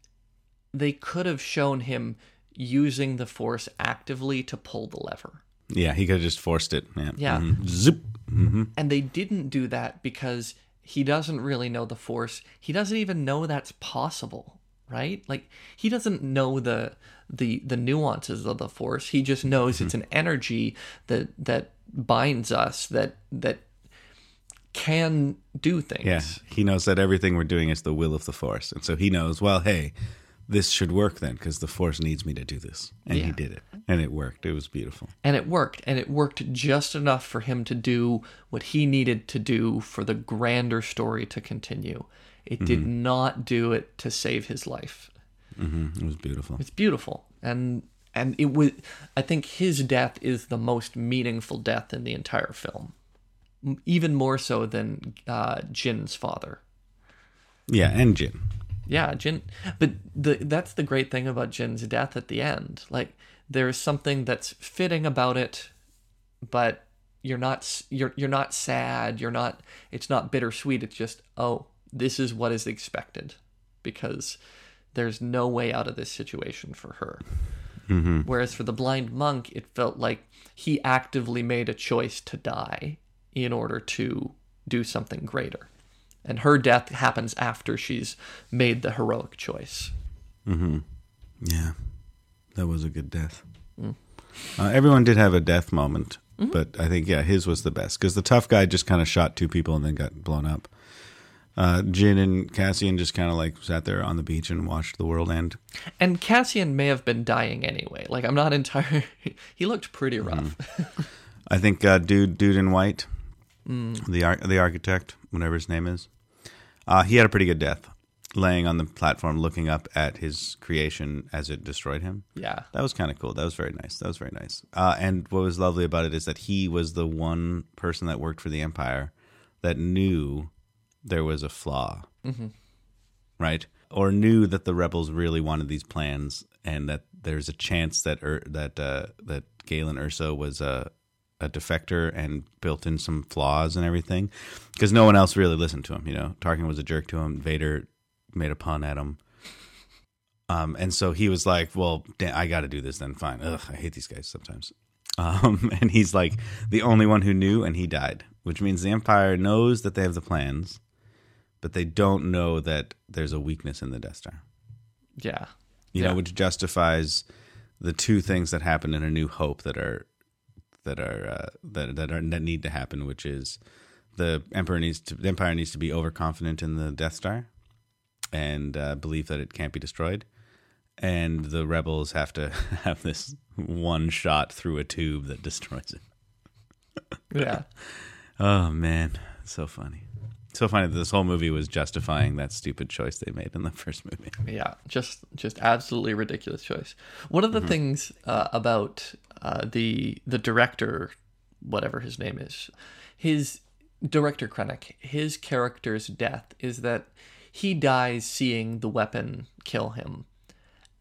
Speaker 2: they could have shown him using the force actively to pull the lever
Speaker 1: yeah, he could have just forced it. Yeah.
Speaker 2: Yeah.
Speaker 1: Mm-hmm. Zip. Mm-hmm.
Speaker 2: And they didn't do that because he doesn't really know the force. He doesn't even know that's possible, right? Like he doesn't know the the the nuances of the force. He just knows mm-hmm. it's an energy that that binds us that that can do things.
Speaker 1: Yeah. He knows that everything we're doing is the will of the force. And so he knows, well, hey, this should work then because the Force needs me to do this, and he did it, and it worked. It was beautiful.
Speaker 2: and it worked. And it worked just enough for him to do what he needed to do for the grander story to continue. It did not do it to save his life.
Speaker 1: Hmm It was beautiful.
Speaker 2: it's beautiful. And and it was i think his death is the most meaningful death in the entire film. Even more so than uh, jyn's father.
Speaker 1: Yeah, and Jyn.
Speaker 2: Yeah, Jyn. But the that's the great thing about Jyn's death at the end. Like there's something that's fitting about it, but you're not you're you're not sad. You're not. It's not bittersweet. It's just oh, this is what is expected, because there's no way out of this situation for her. Mm-hmm. Whereas for the blind monk, it felt like he actively made a choice to die in order to do something greater. And her death happens after she's made the heroic choice.
Speaker 1: Yeah, that was a good death. Uh, everyone did have a death moment, but I think yeah, his was the best because the tough guy just kind of shot two people and then got blown up. Uh, Jyn and Cassian just kind of like sat there on the beach and watched the world end.
Speaker 2: And Cassian may have been dying anyway. Like I'm not entirely. he looked pretty rough.
Speaker 1: I think uh, dude, dude in white, the ar- the architect, whatever his name is, uh, he had a pretty good death, laying on the platform, looking up at his creation as it destroyed him.
Speaker 2: yeah.
Speaker 1: That was kind of cool. That was very nice. That was very nice. Uh, and what was lovely about it is that he was the one person that worked for the Empire that knew there was a flaw, right? Or knew that the rebels really wanted these plans, and that there's a chance that Ur- that uh, that Galen Erso was a a defector and built in some flaws and everything, because no one else really listened to him. You know, Tarkin was a jerk to him. Vader made a pun at him. Um, and so he was like, "Well, da- I got to do this then. Fine. Ugh, I hate these guys sometimes." Um, and he's like the only one who knew, and he died, which means the Empire knows that they have the plans, but they don't know that there's a weakness in the Death Star.
Speaker 2: Yeah.
Speaker 1: You
Speaker 2: Yeah.
Speaker 1: know, which justifies the two things that happen in A New Hope that are that are uh, that that are that need to happen, which is the Emperor needs to the Empire needs to be overconfident in the Death Star and uh, believe that it can't be destroyed, and the rebels have to have this one shot through a tube that destroys it.
Speaker 2: Yeah.
Speaker 1: Oh man, so funny. So funny that this whole movie was justifying that stupid choice they made in the first movie.
Speaker 2: Yeah, just just absolutely ridiculous choice. One of the things uh, about uh, the the director, whatever his name is, his director Krennic, his character's death is that he dies seeing the weapon kill him,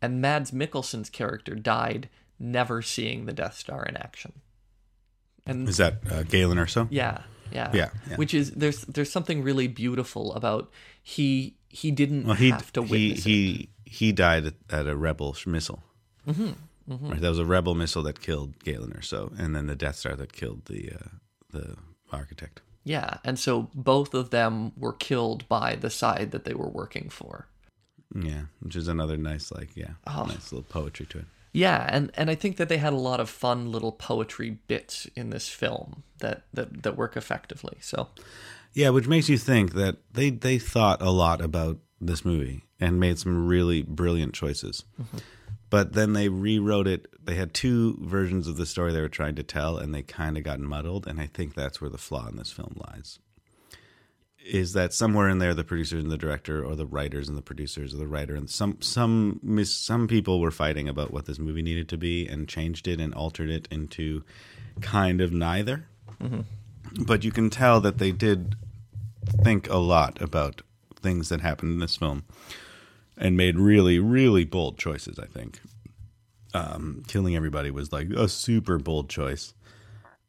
Speaker 2: and Mads Mikkelsen's character died never seeing the Death Star in action. And
Speaker 1: Is that uh, Galen Erso?
Speaker 2: yeah, yeah,
Speaker 1: Yeah, yeah.
Speaker 2: Which is there's there's something really beautiful about he he didn't
Speaker 1: Well, he
Speaker 2: have to
Speaker 1: he
Speaker 2: witness it.
Speaker 1: he he died at, at a rebel missile. Mm-hmm, Right, that was a rebel missile that killed Galen Erso, and then the Death Star that killed the uh, the architect.
Speaker 2: Yeah, and so both of them were killed by the side that they were working for.
Speaker 1: Yeah, which is another nice, like, yeah,
Speaker 2: Oh.
Speaker 1: nice little poetry to it.
Speaker 2: Yeah, and, and I think that they had a lot of fun little poetry bits in this film that, that, that work effectively. So
Speaker 1: Yeah, which makes you think that they they thought a lot about this movie and made some really brilliant choices. But then they rewrote it. They had two versions of the story they were trying to tell, and they kind of got muddled. And I think that's where the flaw in this film lies. Is that somewhere in there, the producers and the director, or the writers and the producers, or the writer and some some mis- some people were fighting about what this movie needed to be, and changed it and altered it into kind of neither mm-hmm. but you can tell that they did think a lot about things that happened in this film and made really really bold choices i think. Um, killing everybody was like a super bold choice.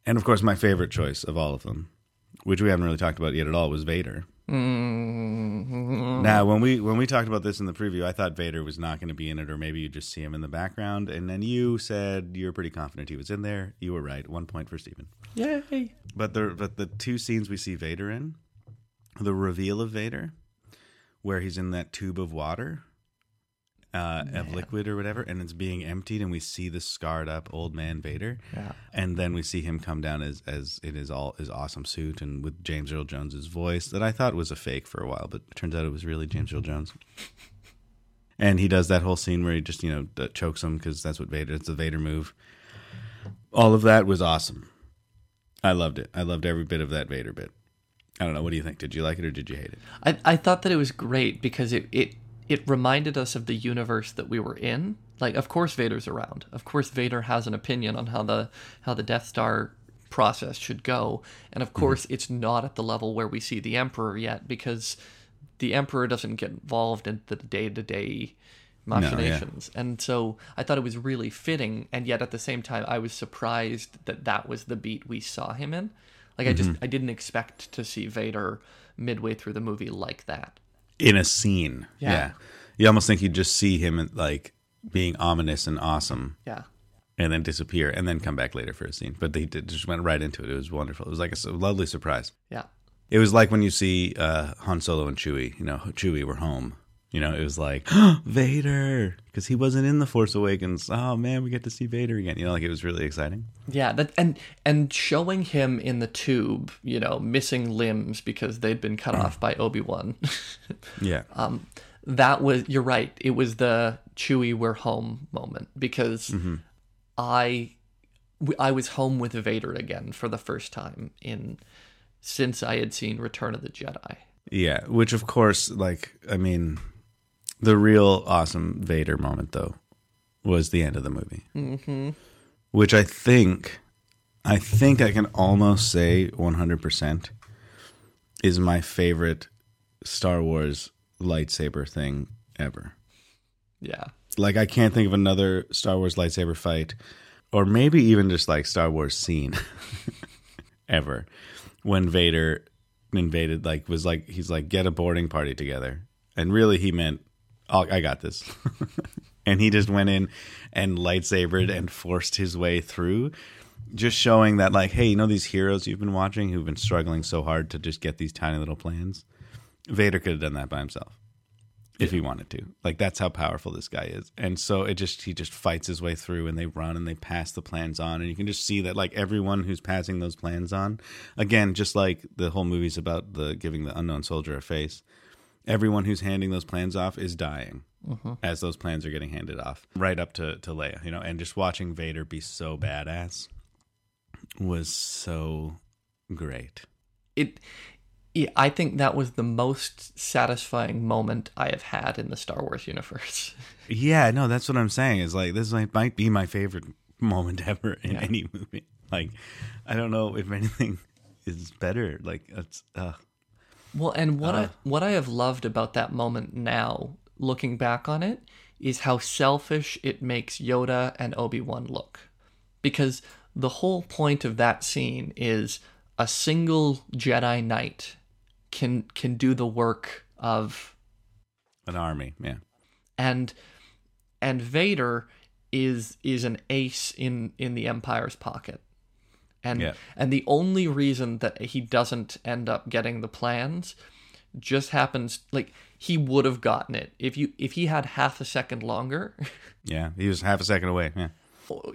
Speaker 1: And of course my favorite choice of all of them which we haven't really talked about yet at all was vader. Now when we when we talked about this in the preview i thought vader was not going to be in it or maybe you just see him in the background and then you said you're pretty confident he was in there. You were right. One point for Stephen.
Speaker 2: yay!
Speaker 1: But the but the two scenes we see Vader in, the reveal of Vader, where he's in that tube of water, uh, of liquid or whatever, and it's being emptied, and we see the scarred up old man Vader,
Speaker 2: Yeah.
Speaker 1: and then we see him come down as as in his all his awesome suit and with James Earl Jones's voice that I thought was a fake for a while, but it turns out it was really James Earl Jones. and he does that whole scene where he just you know chokes him because that's what Vader. It's the Vader move. All of that was awesome. I loved it. I loved every bit of that Vader bit. I don't know. What do you think? Did you like it or did you hate it?
Speaker 2: I, I thought that it was great because it, it it reminded us of the universe that we were in. Like, of course, Vader's around. Of course, Vader has an opinion on how the how the Death Star process should go, and of mm-hmm. course, it's not at the level where we see the Emperor yet because the Emperor doesn't get involved in the day to day machinations. And so I thought it was really fitting, and yet at the same time, I was surprised that that was the beat we saw him in. Like, I just I didn't expect to see Vader midway through the movie like that.
Speaker 1: In a scene,
Speaker 2: Yeah.
Speaker 1: yeah. You almost think you'd just see him like being ominous and awesome,
Speaker 2: Yeah.
Speaker 1: and then disappear, and then come back later for a scene. But they did, just went right into it. It was wonderful. It was like a lovely surprise.
Speaker 2: Yeah.
Speaker 1: It was like when you see uh, Han Solo and Chewie. You know, Chewie, we're home. You know, it was like Vader because he wasn't in the Force Awakens. Oh man, we get to see Vader again. You know, like it was really exciting.
Speaker 2: Yeah, that and and showing him in the tube, you know, missing limbs because they'd been cut off by Obi-Wan.
Speaker 1: Yeah, um,
Speaker 2: that was you're right. It was the Chewie we're home moment because mm-hmm. I I was home with Vader again for the first time in since I had seen Return of the Jedi.
Speaker 1: yeah. Which of course, like, I mean, the real awesome Vader moment though was the end of the movie, mm-hmm. which I think, I think I can almost say one hundred percent is my favorite Star Wars lightsaber thing ever.
Speaker 2: Yeah.
Speaker 1: like I can't think of another Star Wars lightsaber fight, or maybe even just like Star Wars scene ever when Vader invaded. Like was like he's like get a boarding party together, and really he meant oh, I got this, and he just went in and lightsabered and forced his way through. Just showing that, like, hey, you know these heroes you've been watching who've been struggling so hard to just get these tiny little plans. Vader could have done that by himself if he wanted to. Like that's how powerful this guy is. And so it just he just fights his way through and they run and they pass the plans on and you can just see that like everyone who's passing those plans on again just like the whole movie's about the giving the unknown soldier a face. Everyone who's handing those plans off is dying as those plans are getting handed off right up to to Leia, you know, and just watching Vader be so badass was so great.
Speaker 2: It yeah, I think that was the most satisfying moment I have had in the Star Wars universe.
Speaker 1: Yeah, no, that's what I'm saying. Is like this might, might be my favorite moment ever in any movie. Like, I don't know if anything is better. Like, it's uh,
Speaker 2: Well, and what I uh. what I have loved about that moment now, looking back on it, is how selfish it makes Yoda and Obi-Wan look. Because the whole point of that scene is a single Jedi Knight can can do the work of
Speaker 1: an army. Yeah,
Speaker 2: and and Vader is is an ace in in the Empire's pocket. And
Speaker 1: Yeah.
Speaker 2: and the only reason that he doesn't end up getting the plans just happens like he would have gotten it if you if he had half a second longer
Speaker 1: yeah. He was half a second away. Yeah,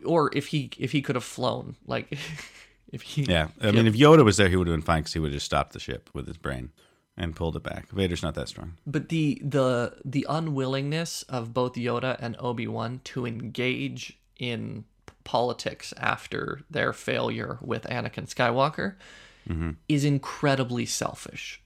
Speaker 2: or if he if he could have flown like if he
Speaker 1: yeah. I mean, if Yoda was there, he would have been fine because he would have just stopped the ship with his brain and pulled it back. Vader's not that strong.
Speaker 2: but the the the unwillingness of both Yoda and Obi-Wan to engage in politics after their failure with Anakin Skywalker is incredibly selfish.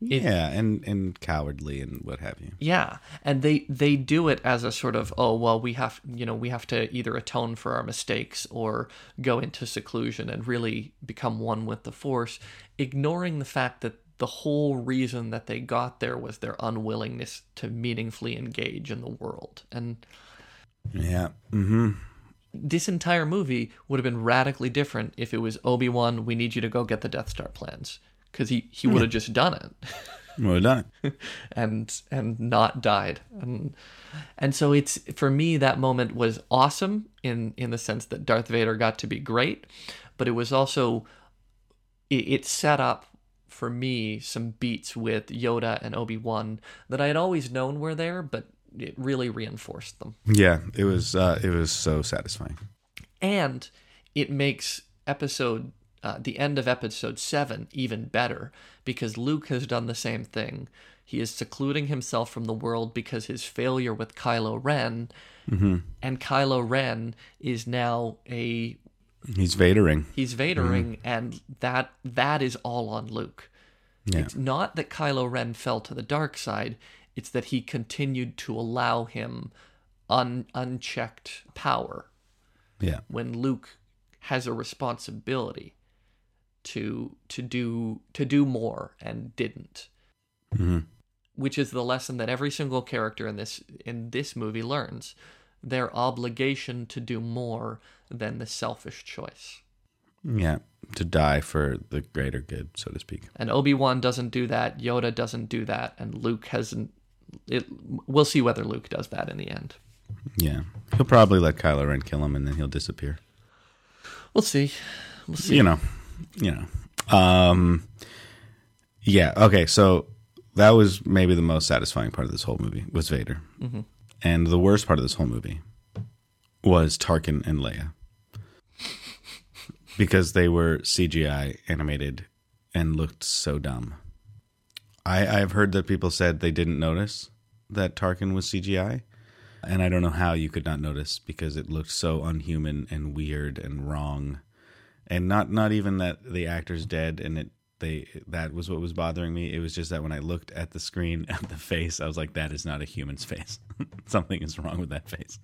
Speaker 1: yeah, and and cowardly and what have you.
Speaker 2: Yeah, and they they do it as a sort of oh well we have you know we have to either atone for our mistakes or go into seclusion and really become one with the force, ignoring the fact that the whole reason that they got there was their unwillingness to meaningfully engage in the world. And
Speaker 1: Yeah. Mm-hmm.
Speaker 2: This entire movie would have been radically different if it was Obi-Wan, we need you to go get the Death Star plans cuz he he would have just done it.
Speaker 1: Well done.
Speaker 2: it, and and not died and and so it's for me that moment was awesome in in the sense that Darth Vader got to be great but it was also it, it set up for me some beats with Yoda and Obi-Wan that I had always known were there but it really reinforced them
Speaker 1: Yeah, it was. Uh, it was so satisfying.
Speaker 2: and it makes episode uh, the end of episode 7 even better because luke has done the same thing He is secluding himself from the world because his failure with Kylo Ren, and Kylo Ren is now a
Speaker 1: He's Vadering.
Speaker 2: he's Vadering, and that that is all on Luke.
Speaker 1: Yeah.
Speaker 2: It's not that Kylo Ren fell to the dark side; it's that he continued to allow him un, unchecked power
Speaker 1: Yeah.
Speaker 2: when Luke has a responsibility to to do to do more and didn't. Mm-hmm. Which is the lesson that every single character in this in this movie learns: their obligation to do more than the selfish choice.
Speaker 1: Yeah. To die for the greater good, so to speak.
Speaker 2: And Obi Wan doesn't do that. Yoda doesn't do that, and Luke hasn't. It. We'll see whether Luke does that in the end.
Speaker 1: Yeah. He'll probably let Kylo Ren kill him and then he'll disappear.
Speaker 2: We'll see. We'll see.
Speaker 1: You know. You know. Um Yeah, okay, so that was maybe the most satisfying part of this whole movie was Vader. And the worst part of this whole movie was Tarkin and Leia. because they were CGI animated and looked so dumb. I I've heard that people said they didn't notice that Tarkin was CGI. And I don't know how you could not notice because it looked so unhuman and weird and wrong. And not not even that the actor's dead and it they that was what was bothering me. It was just that when I looked at the screen at the face, I was like, that is not a human's face. Something is wrong with that face.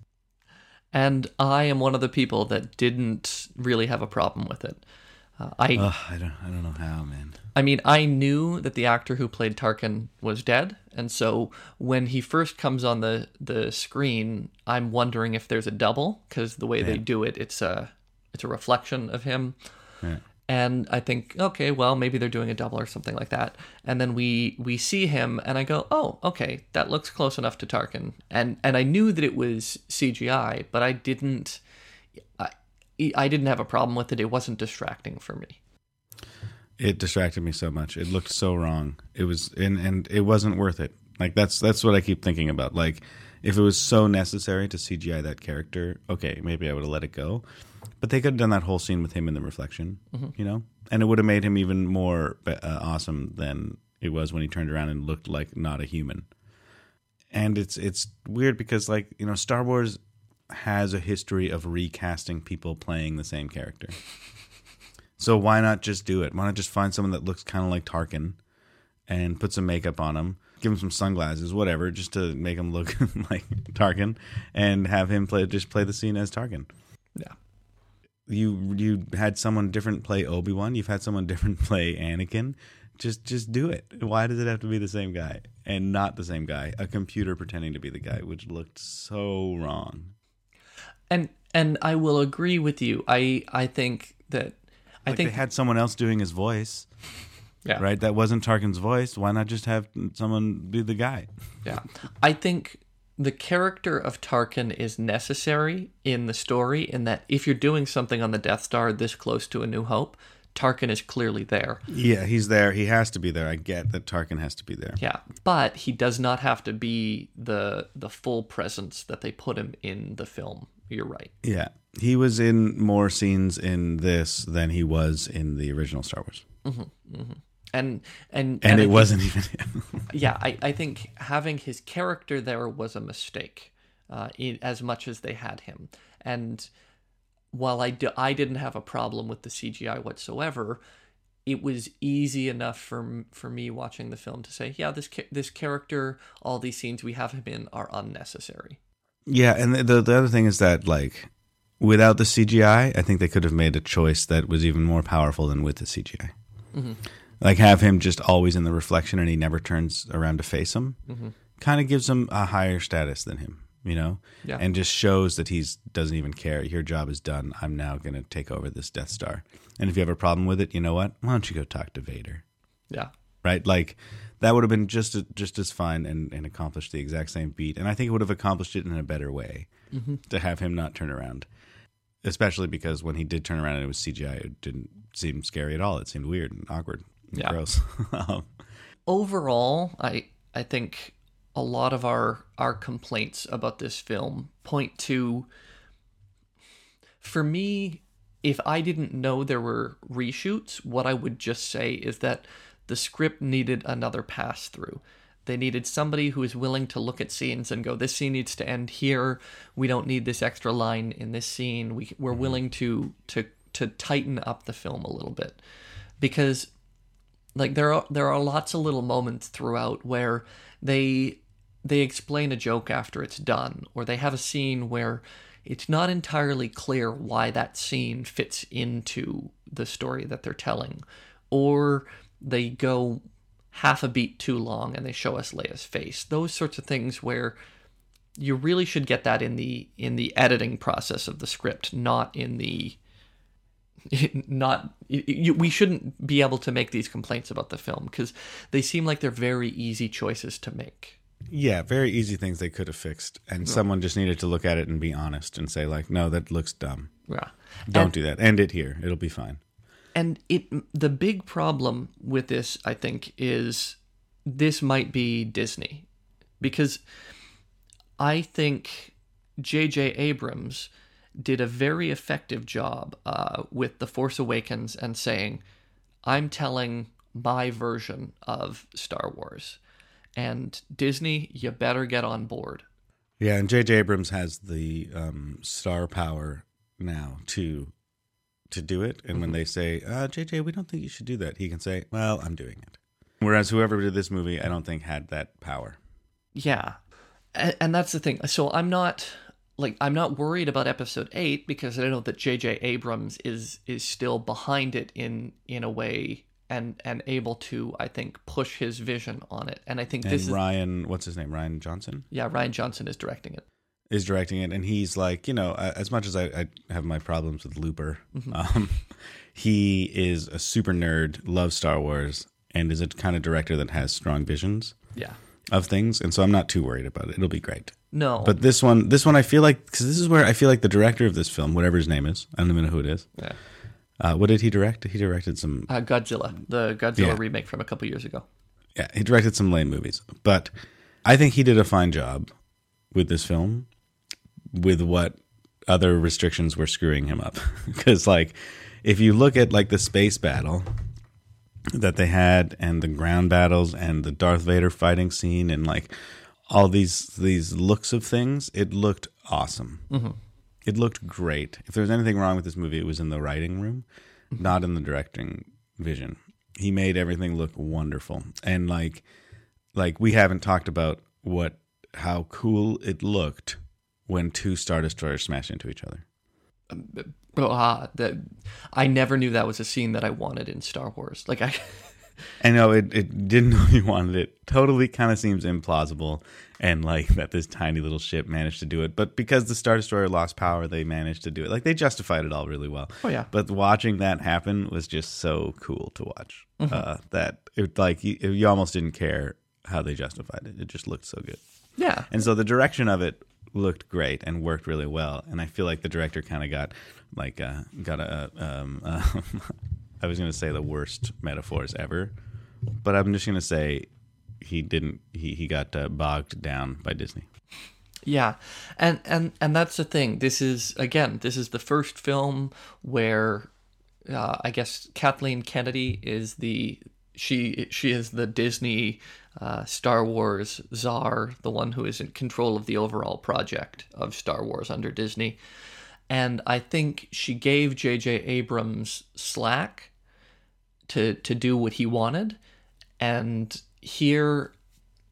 Speaker 2: And I am one of the people that didn't really have a problem with it. Uh, I
Speaker 1: Ugh, I don't I don't know how, man.
Speaker 2: I mean, I knew that the actor who played Tarkin was dead, and so when he first comes on the the screen, I'm wondering if there's a double because the way they do it, it's a it's a reflection of him.
Speaker 1: Yeah.
Speaker 2: And I think, okay, well, maybe they're doing a double or something like that. And then we we see him, and I go, oh, okay, that looks close enough to Tarkin. And and I knew that it was CGI, but I didn't. I, didn't have a problem with it. It wasn't distracting for me.
Speaker 1: It distracted me so much. It looked so wrong. It was and and it wasn't worth it. Like that's that's what I keep thinking about. Like if it was so necessary to CGI that character, okay, maybe I would have let it go. But they could have done that whole scene with him in the reflection, you know, and it would have made him even more uh, awesome than it was when he turned around and looked like not a human. And it's it's weird because like you know Star Wars has a history of recasting people playing the same character. So why not just do it? Why not just find someone that looks kind of like Tarkin and put some makeup on him, give him some sunglasses, whatever, just to make him look like Tarkin, and have him play just play the scene as Tarkin.
Speaker 2: Yeah.
Speaker 1: You you had someone different play Obi Wan. You've had someone different play Anakin. Just just do it. Why does it have to be the same guy and not the same guy? A computer pretending to be the guy, which looked so wrong.
Speaker 2: And and I will agree with you. I I think that I
Speaker 1: Like
Speaker 2: think
Speaker 1: they had someone else doing his voice,
Speaker 2: yeah
Speaker 1: right? That wasn't Tarkin's voice. Why not just have someone be the guy?
Speaker 2: yeah I think the character of Tarkin is necessary in the story in that if you're doing something on the Death Star this close to A New Hope, Tarkin is clearly there.
Speaker 1: Yeah, he's there. He has to be there. I get that Tarkin has to be there.
Speaker 2: Yeah, but he does not have to be the the full presence that they put him in the film. You're right.
Speaker 1: Yeah. He was in more scenes in this than he was in the original Star Wars.
Speaker 2: And and
Speaker 1: And
Speaker 2: I
Speaker 1: it
Speaker 2: think-
Speaker 1: wasn't even him.
Speaker 2: yeah, I, I think having his character there was a mistake, uh, in, as much as they had him. And while I, do, I didn't have a problem with the CGI whatsoever, it was easy enough for for me watching the film to say, yeah, this this character, all these scenes we have him in are unnecessary.
Speaker 1: Yeah, and the, the the other thing is that like without the CGI, I think they could have made a choice that was even more powerful than with the CGI. Mm-hmm. Like have him just always in the reflection and he never turns around to face him. Mm-hmm. Kind of gives him a higher status than him, you know?
Speaker 2: Yeah.
Speaker 1: And just shows that he's doesn't even care. Your job is done. I'm now going to take over this Death Star. And if you have a problem with it, you know what? Why don't you go talk to Vader?
Speaker 2: Yeah,
Speaker 1: right? Like that would have been just just as fine and, and accomplished the exact same beat. And I think it would have accomplished it in a better way to have him not turn around, especially because when he did turn around and it was CGI, it didn't seem scary at all. It seemed weird and awkward, and
Speaker 2: Yeah.
Speaker 1: gross. um,
Speaker 2: overall, I I think a lot of our our complaints about this film point to for me if I didn't know there were reshoots, what I would just say is that the script needed another pass through. They needed somebody who is willing to look at scenes and go, "This scene needs to end here. We don't need this extra line in this scene. We we're mm-hmm. willing to to to tighten up the film a little bit." Because like there are there are lots of little moments throughout where they they explain a joke after it's done or they have a scene where it's not entirely clear why that scene fits into the story that they're telling or they go half a beat too long and they show us Leia's face those sorts of things where you really should get that in the in the editing process of the script not in the not you, we shouldn't be able to make these complaints about the film because they seem like they're very easy choices to make
Speaker 1: Yeah, very easy things they could have fixed, and someone just needed to look at it and be honest and say like, "No, that looks dumb.
Speaker 2: yeah
Speaker 1: Don't
Speaker 2: And-
Speaker 1: do that. End it here. It'll be fine."
Speaker 2: And it the big problem with this i think is this might be disney. Because i think jj abrams did a very effective job uh, with the force awakens and saying i'm telling my version of star wars. And disney you better get on board.
Speaker 1: Yeah, and J.J. Abrams has the um, star power now to to do it. And when they say, uh, "J.J., we don't think you should do that," he can say, "Well, I'm doing it." Whereas whoever did this movie, I don't think had that power.
Speaker 2: Yeah. And, and that's the thing. So I'm not like I'm not worried about episode 8 because I know that JJ Abrams is is still behind it in in a way and and able to I think push his vision on it. And I think
Speaker 1: And
Speaker 2: this is
Speaker 1: Ryan, what's his name? Rian Johnson
Speaker 2: yeah, Rian Johnson is directing it.
Speaker 1: Is directing it, and he's like, you know, as much as I, I have my problems with Looper, um, he is a super nerd, loves Star Wars, and is a kind of director that has strong visions
Speaker 2: Yeah.
Speaker 1: of things, and so I'm not too worried about it. It'll be great.
Speaker 2: No.
Speaker 1: But this one, this one, I feel like because this is where I feel like the director of this film, whatever his name is, I don't even know who it is.
Speaker 2: yeah.
Speaker 1: Uh, what did he direct? He directed some.
Speaker 2: Uh, Godzilla, the Godzilla
Speaker 1: Yeah.
Speaker 2: remake from a couple years ago.
Speaker 1: Yeah, he directed some lame movies, but I think he did a fine job with this film. With what other restrictions were screwing him up, because like, if you look at like the space battle that they had, and the ground battles, and the Darth Vader fighting scene, and like all these these looks of things, it looked awesome. Mm-hmm. It looked great. If there was anything wrong with this movie, it was in the writing room, mm-hmm. not in the directing vision. He made everything look wonderful. And like like we haven't talked about what how cool it looked when two star destroyers smash into each other.
Speaker 2: Ah, that I never knew that was a scene that I wanted in Star Wars. Like I
Speaker 1: I know it, it didn't know you wanted it. Totally kind of seems implausible and like that this tiny little ship managed to do it. But because the Star Destroyer lost power, they managed to do it. Like they justified it all really well.
Speaker 2: Oh, yeah.
Speaker 1: But watching that happen was just so cool to watch.
Speaker 2: Mm-hmm.
Speaker 1: Uh, that it like you, you almost didn't care how they justified it. It just looked so good.
Speaker 2: Yeah.
Speaker 1: And so the direction of it looked great and worked really well. And I feel like the director kind of got like uh, got a um, uh, I was going to say the worst metaphors ever, but I'm just going to say he didn't. He he got uh, bogged down by Disney.
Speaker 2: Yeah, and and and that's the thing. This is again, this is the first film where uh, I guess Kathleen Kennedy is the she she is the Disney uh, Star Wars czar, the one who is in control of the overall project of Star Wars under Disney. And I think she gave J.J. Abrams slack to to do what he wanted, and here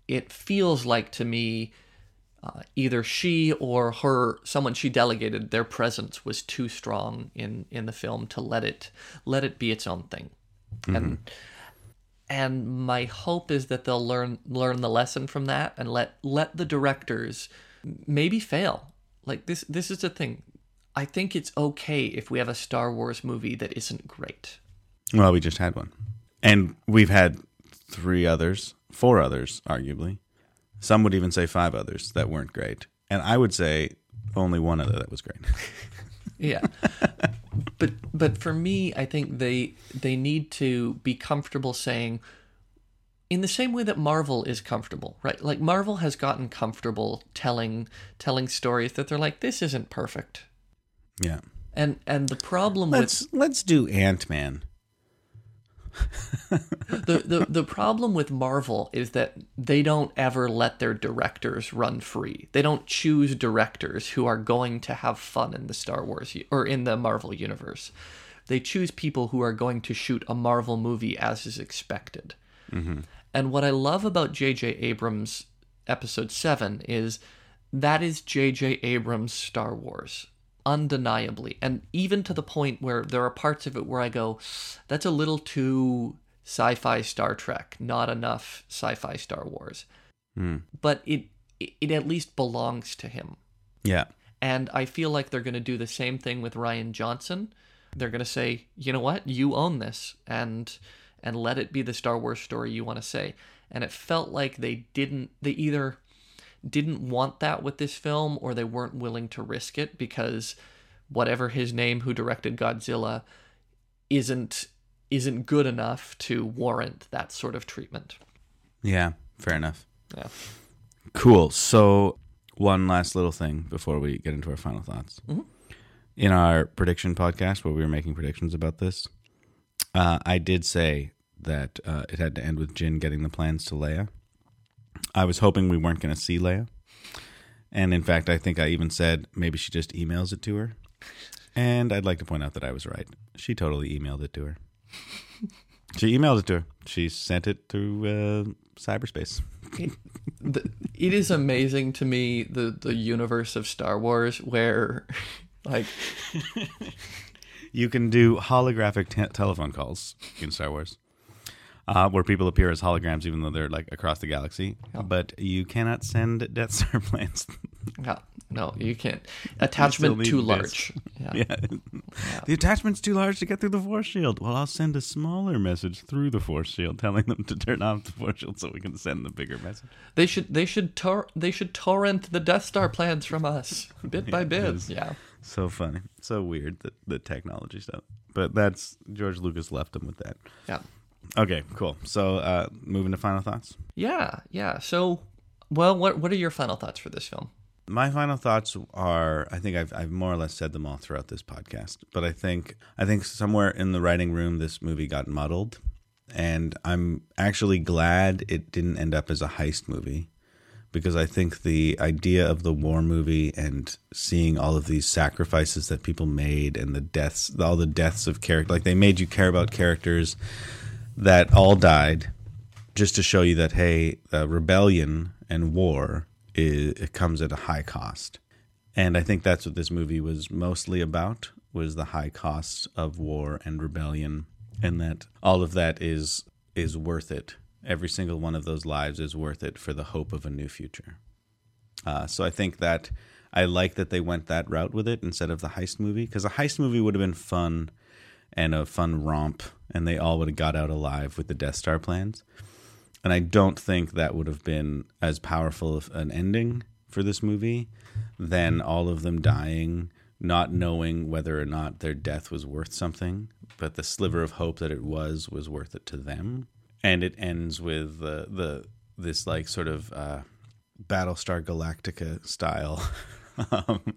Speaker 2: it feels like to me uh, either she or her someone she delegated their presence was too strong in in the film to let it let it be its own thing and and my hope is that they'll learn learn the lesson from that and let let the directors maybe fail. Like this this is the thing. I think it's okay if we have a star wars movie that isn't great.
Speaker 1: Well, we just had one, and we've had three others, four others, arguably. Some would even say five others that weren't great, and I would say only one other that was great.
Speaker 2: yeah but but for me i think they they need to be comfortable saying in the same way that marvel is comfortable right like marvel has gotten comfortable telling telling stories that they're like this isn't perfect
Speaker 1: yeah.
Speaker 2: and and the problem with
Speaker 1: Let's let's do Ant Man.
Speaker 2: The, the the problem with Marvel is that they don't ever let their directors run free. They don't choose directors who are going to have fun in the Star Wars or in the Marvel universe. They choose people who are going to shoot a Marvel movie as is expected. Mm-hmm. And what I love about J.J. Abrams' Episode Seven is that is J.J. Abrams' Star Wars undeniably. And even to the point where there are parts of it where i go that's a little too sci-fi star trek not enough sci-fi star wars. Hmm. But it it at least belongs to him.
Speaker 1: Yeah.
Speaker 2: and i feel like they're going to do the same thing with rian johnson. They're going to say you know what? You own this and and let it be the star wars story you want to say. And it felt like they didn't they either didn't want that with this film or they weren't willing to risk it because whatever his name who directed Godzilla isn't isn't good enough to warrant that sort of treatment.
Speaker 1: Yeah. Fair enough.
Speaker 2: Yeah.
Speaker 1: Cool. So, one last little thing before we get into our final thoughts. In our prediction podcast, where we were making predictions about this, uh, I did say that uh, it had to end with Jyn getting the plans to Leia. I was hoping we weren't going to see Leia. And in fact, I think I even said maybe she just emails it to her. And I'd like to point out that I was right. She totally emailed it to her. She emailed it to her. She sent it through uh, cyberspace.
Speaker 2: It, the, it is amazing to me the the universe of Star Wars where like
Speaker 1: You can do holographic te- telephone calls in Star Wars, uh, where people appear as holograms, even though they're like across the galaxy. But you cannot send Death Star plans.
Speaker 2: no, no you can't attachment
Speaker 1: need
Speaker 2: too large. Yeah.
Speaker 1: yeah. the attachment's too large to get through the force shield. Well, I'll send a smaller message through the force shield, telling them to turn off the force shield so we can send the bigger message.
Speaker 2: They should they should tor- they should torrent the Death Star plans from us bit by bit. Yeah.
Speaker 1: So funny, so weird that the technology stuff. But that's George Lucas left them with that.
Speaker 2: Yeah.
Speaker 1: Okay, cool. So uh, moving to final thoughts.
Speaker 2: Yeah, yeah. So, well, what what are your final thoughts for this film?
Speaker 1: My final thoughts are I think I've I've more or less said them all throughout this podcast, but I think I think somewhere in the writing room this movie got muddled and I'm actually glad it didn't end up as a heist movie because I think the idea of the war movie and seeing all of these sacrifices that people made and the deaths all the deaths of character like they made you care about characters that all died just to show you that hey, uh, rebellion and war is, it comes at a high cost, and I think that's what this movie was mostly about was the high costs of war and rebellion, and that all of that is is worth it. Every single one of those lives is worth it for the hope of a new future. Uh, so I think that I like that they went that route with it instead of the heist movie because a heist movie would have been fun and a fun romp, and they all would have got out alive with the Death Star plans. And I don't think that would have been as powerful of an ending for this movie than all of them dying, not knowing whether or not their death was worth something, but the sliver of hope that it was was worth it to them. And it ends with the the this like sort of uh, Battlestar Galactica style um,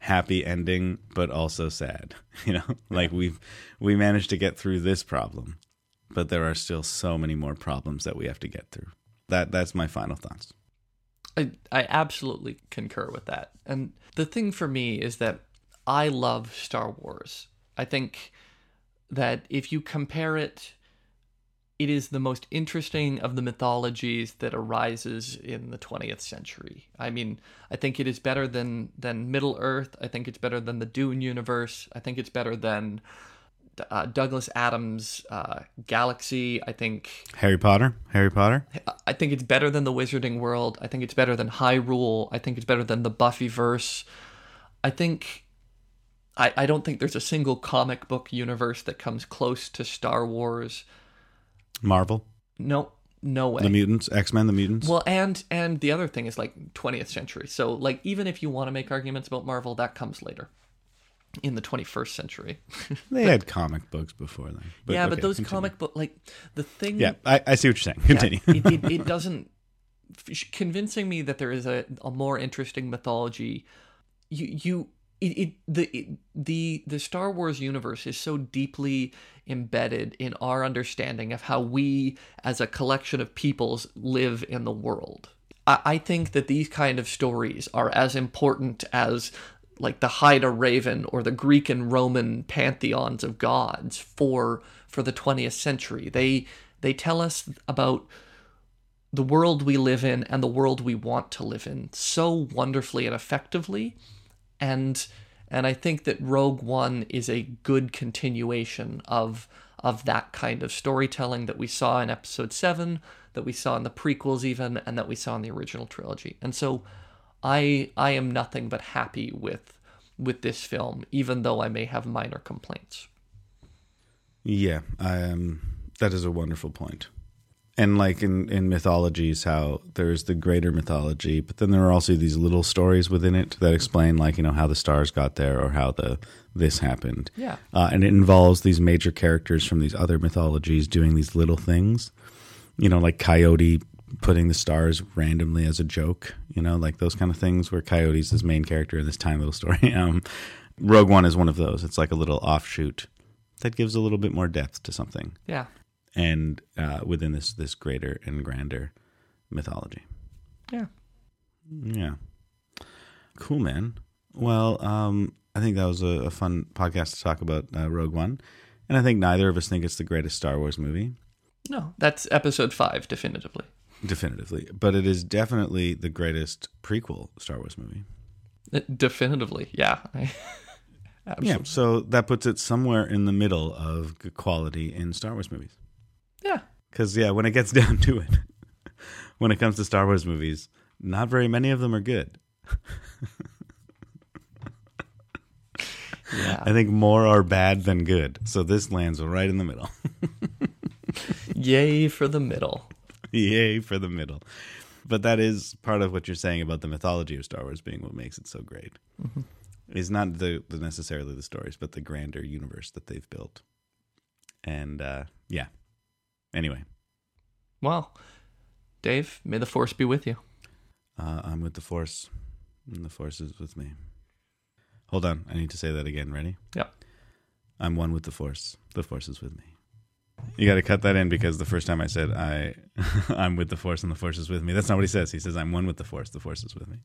Speaker 1: happy ending, but also sad. You know, like we've we managed to get through this problem, but there are still so many more problems that we have to get through. That that's my final thoughts.
Speaker 2: I I absolutely concur with that. And the thing for me is that I love Star Wars. I think that if you compare it it is the most interesting of the mythologies that arises in the 20th century. I mean, I think it is better than than Middle Earth. I think it's better than the Dune universe. I think it's better than uh, Douglas Adams' uh, Galaxy. I think
Speaker 1: Harry Potter, Harry Potter.
Speaker 2: I think it's better than the Wizarding World. I think it's better than Hyrule. I think it's better than the Buffyverse. I think I, I don't think there's a single comic book universe that comes close to Star Wars.
Speaker 1: Marvel,
Speaker 2: No, no way.
Speaker 1: the mutants, X Men, the mutants.
Speaker 2: well, and and the other thing is like 20th century. So like even if you want to make arguments about Marvel, that comes later. In the 21st century.
Speaker 1: they had comic books before then.
Speaker 2: yeah, but
Speaker 1: okay,
Speaker 2: those
Speaker 1: continue.
Speaker 2: comic book like the thing
Speaker 1: Yeah, I, I see what you're saying.
Speaker 2: Yeah,
Speaker 1: Continue.
Speaker 2: it, it, it doesn't convincing me that there is a, a more interesting mythology you you it, it the it, the the Star Wars universe is so deeply embedded in our understanding of how we as a collection of peoples live in the world. I, I think that these kind of stories are as important as like the Haida Raven or the Greek and Roman pantheons of gods for for the 20th century. They they tell us about the world we live in and the world we want to live in so wonderfully and effectively and and I think that Rogue One is a good continuation of of that kind of storytelling that we saw in episode 7 that we saw in the prequels even and that we saw in the original trilogy. And so I I am nothing but happy with with this film even though I may have minor complaints.
Speaker 1: Yeah, um, that is a wonderful point. And like in, in mythologies, how there's the greater mythology, but then there are also these little stories within it that explain, like you know, how the stars got there or how the this happened.
Speaker 2: Yeah.
Speaker 1: uh, and it involves these major characters from these other mythologies doing these little things. You know, like Coyote putting the stars randomly as a joke. You know, like those kind of things where Coyote's this main character in this tiny little story. Um, Rogue One is one of those. It's like a little offshoot that gives a little bit more depth to something
Speaker 2: Yeah.
Speaker 1: And uh, within this this greater and grander mythology.
Speaker 2: Yeah.
Speaker 1: Yeah, cool, man. Well, um, I think that was a, a fun podcast to talk about uh, Rogue One, and I think neither of us think it's the greatest Star Wars movie,
Speaker 2: No, that's episode 5 definitively.
Speaker 1: definitively, but it is definitely the greatest prequel Star Wars movie.
Speaker 2: Uh, Definitively. Yeah. Absolutely.
Speaker 1: Yeah, so that puts it somewhere in the middle of quality in Star Wars movies.
Speaker 2: Yeah.
Speaker 1: Because yeah, when it gets down to it, when it comes to Star Wars movies, not very many of them are good.
Speaker 2: Yeah.
Speaker 1: I think more are bad than good. So this lands right in the middle.
Speaker 2: Yay for the middle.
Speaker 1: Yay for the middle. But that is part of what you're saying about the mythology of Star Wars being what makes it so great. It's not the, the necessarily the stories, but the grander universe that they've built. And uh, yeah. Anyway,
Speaker 2: Well, Dave, may the force be with you.
Speaker 1: uh, I'm with the Force, and the Force is with me. Hold on, I need to say that again. Ready?
Speaker 2: Yep.
Speaker 1: I'm one with the Force. The Force is with me. You got to cut that in because the first time I said I, I'm with the Force and the Force is with me. That's not what he says. He says I'm one with the Force. The Force is with me.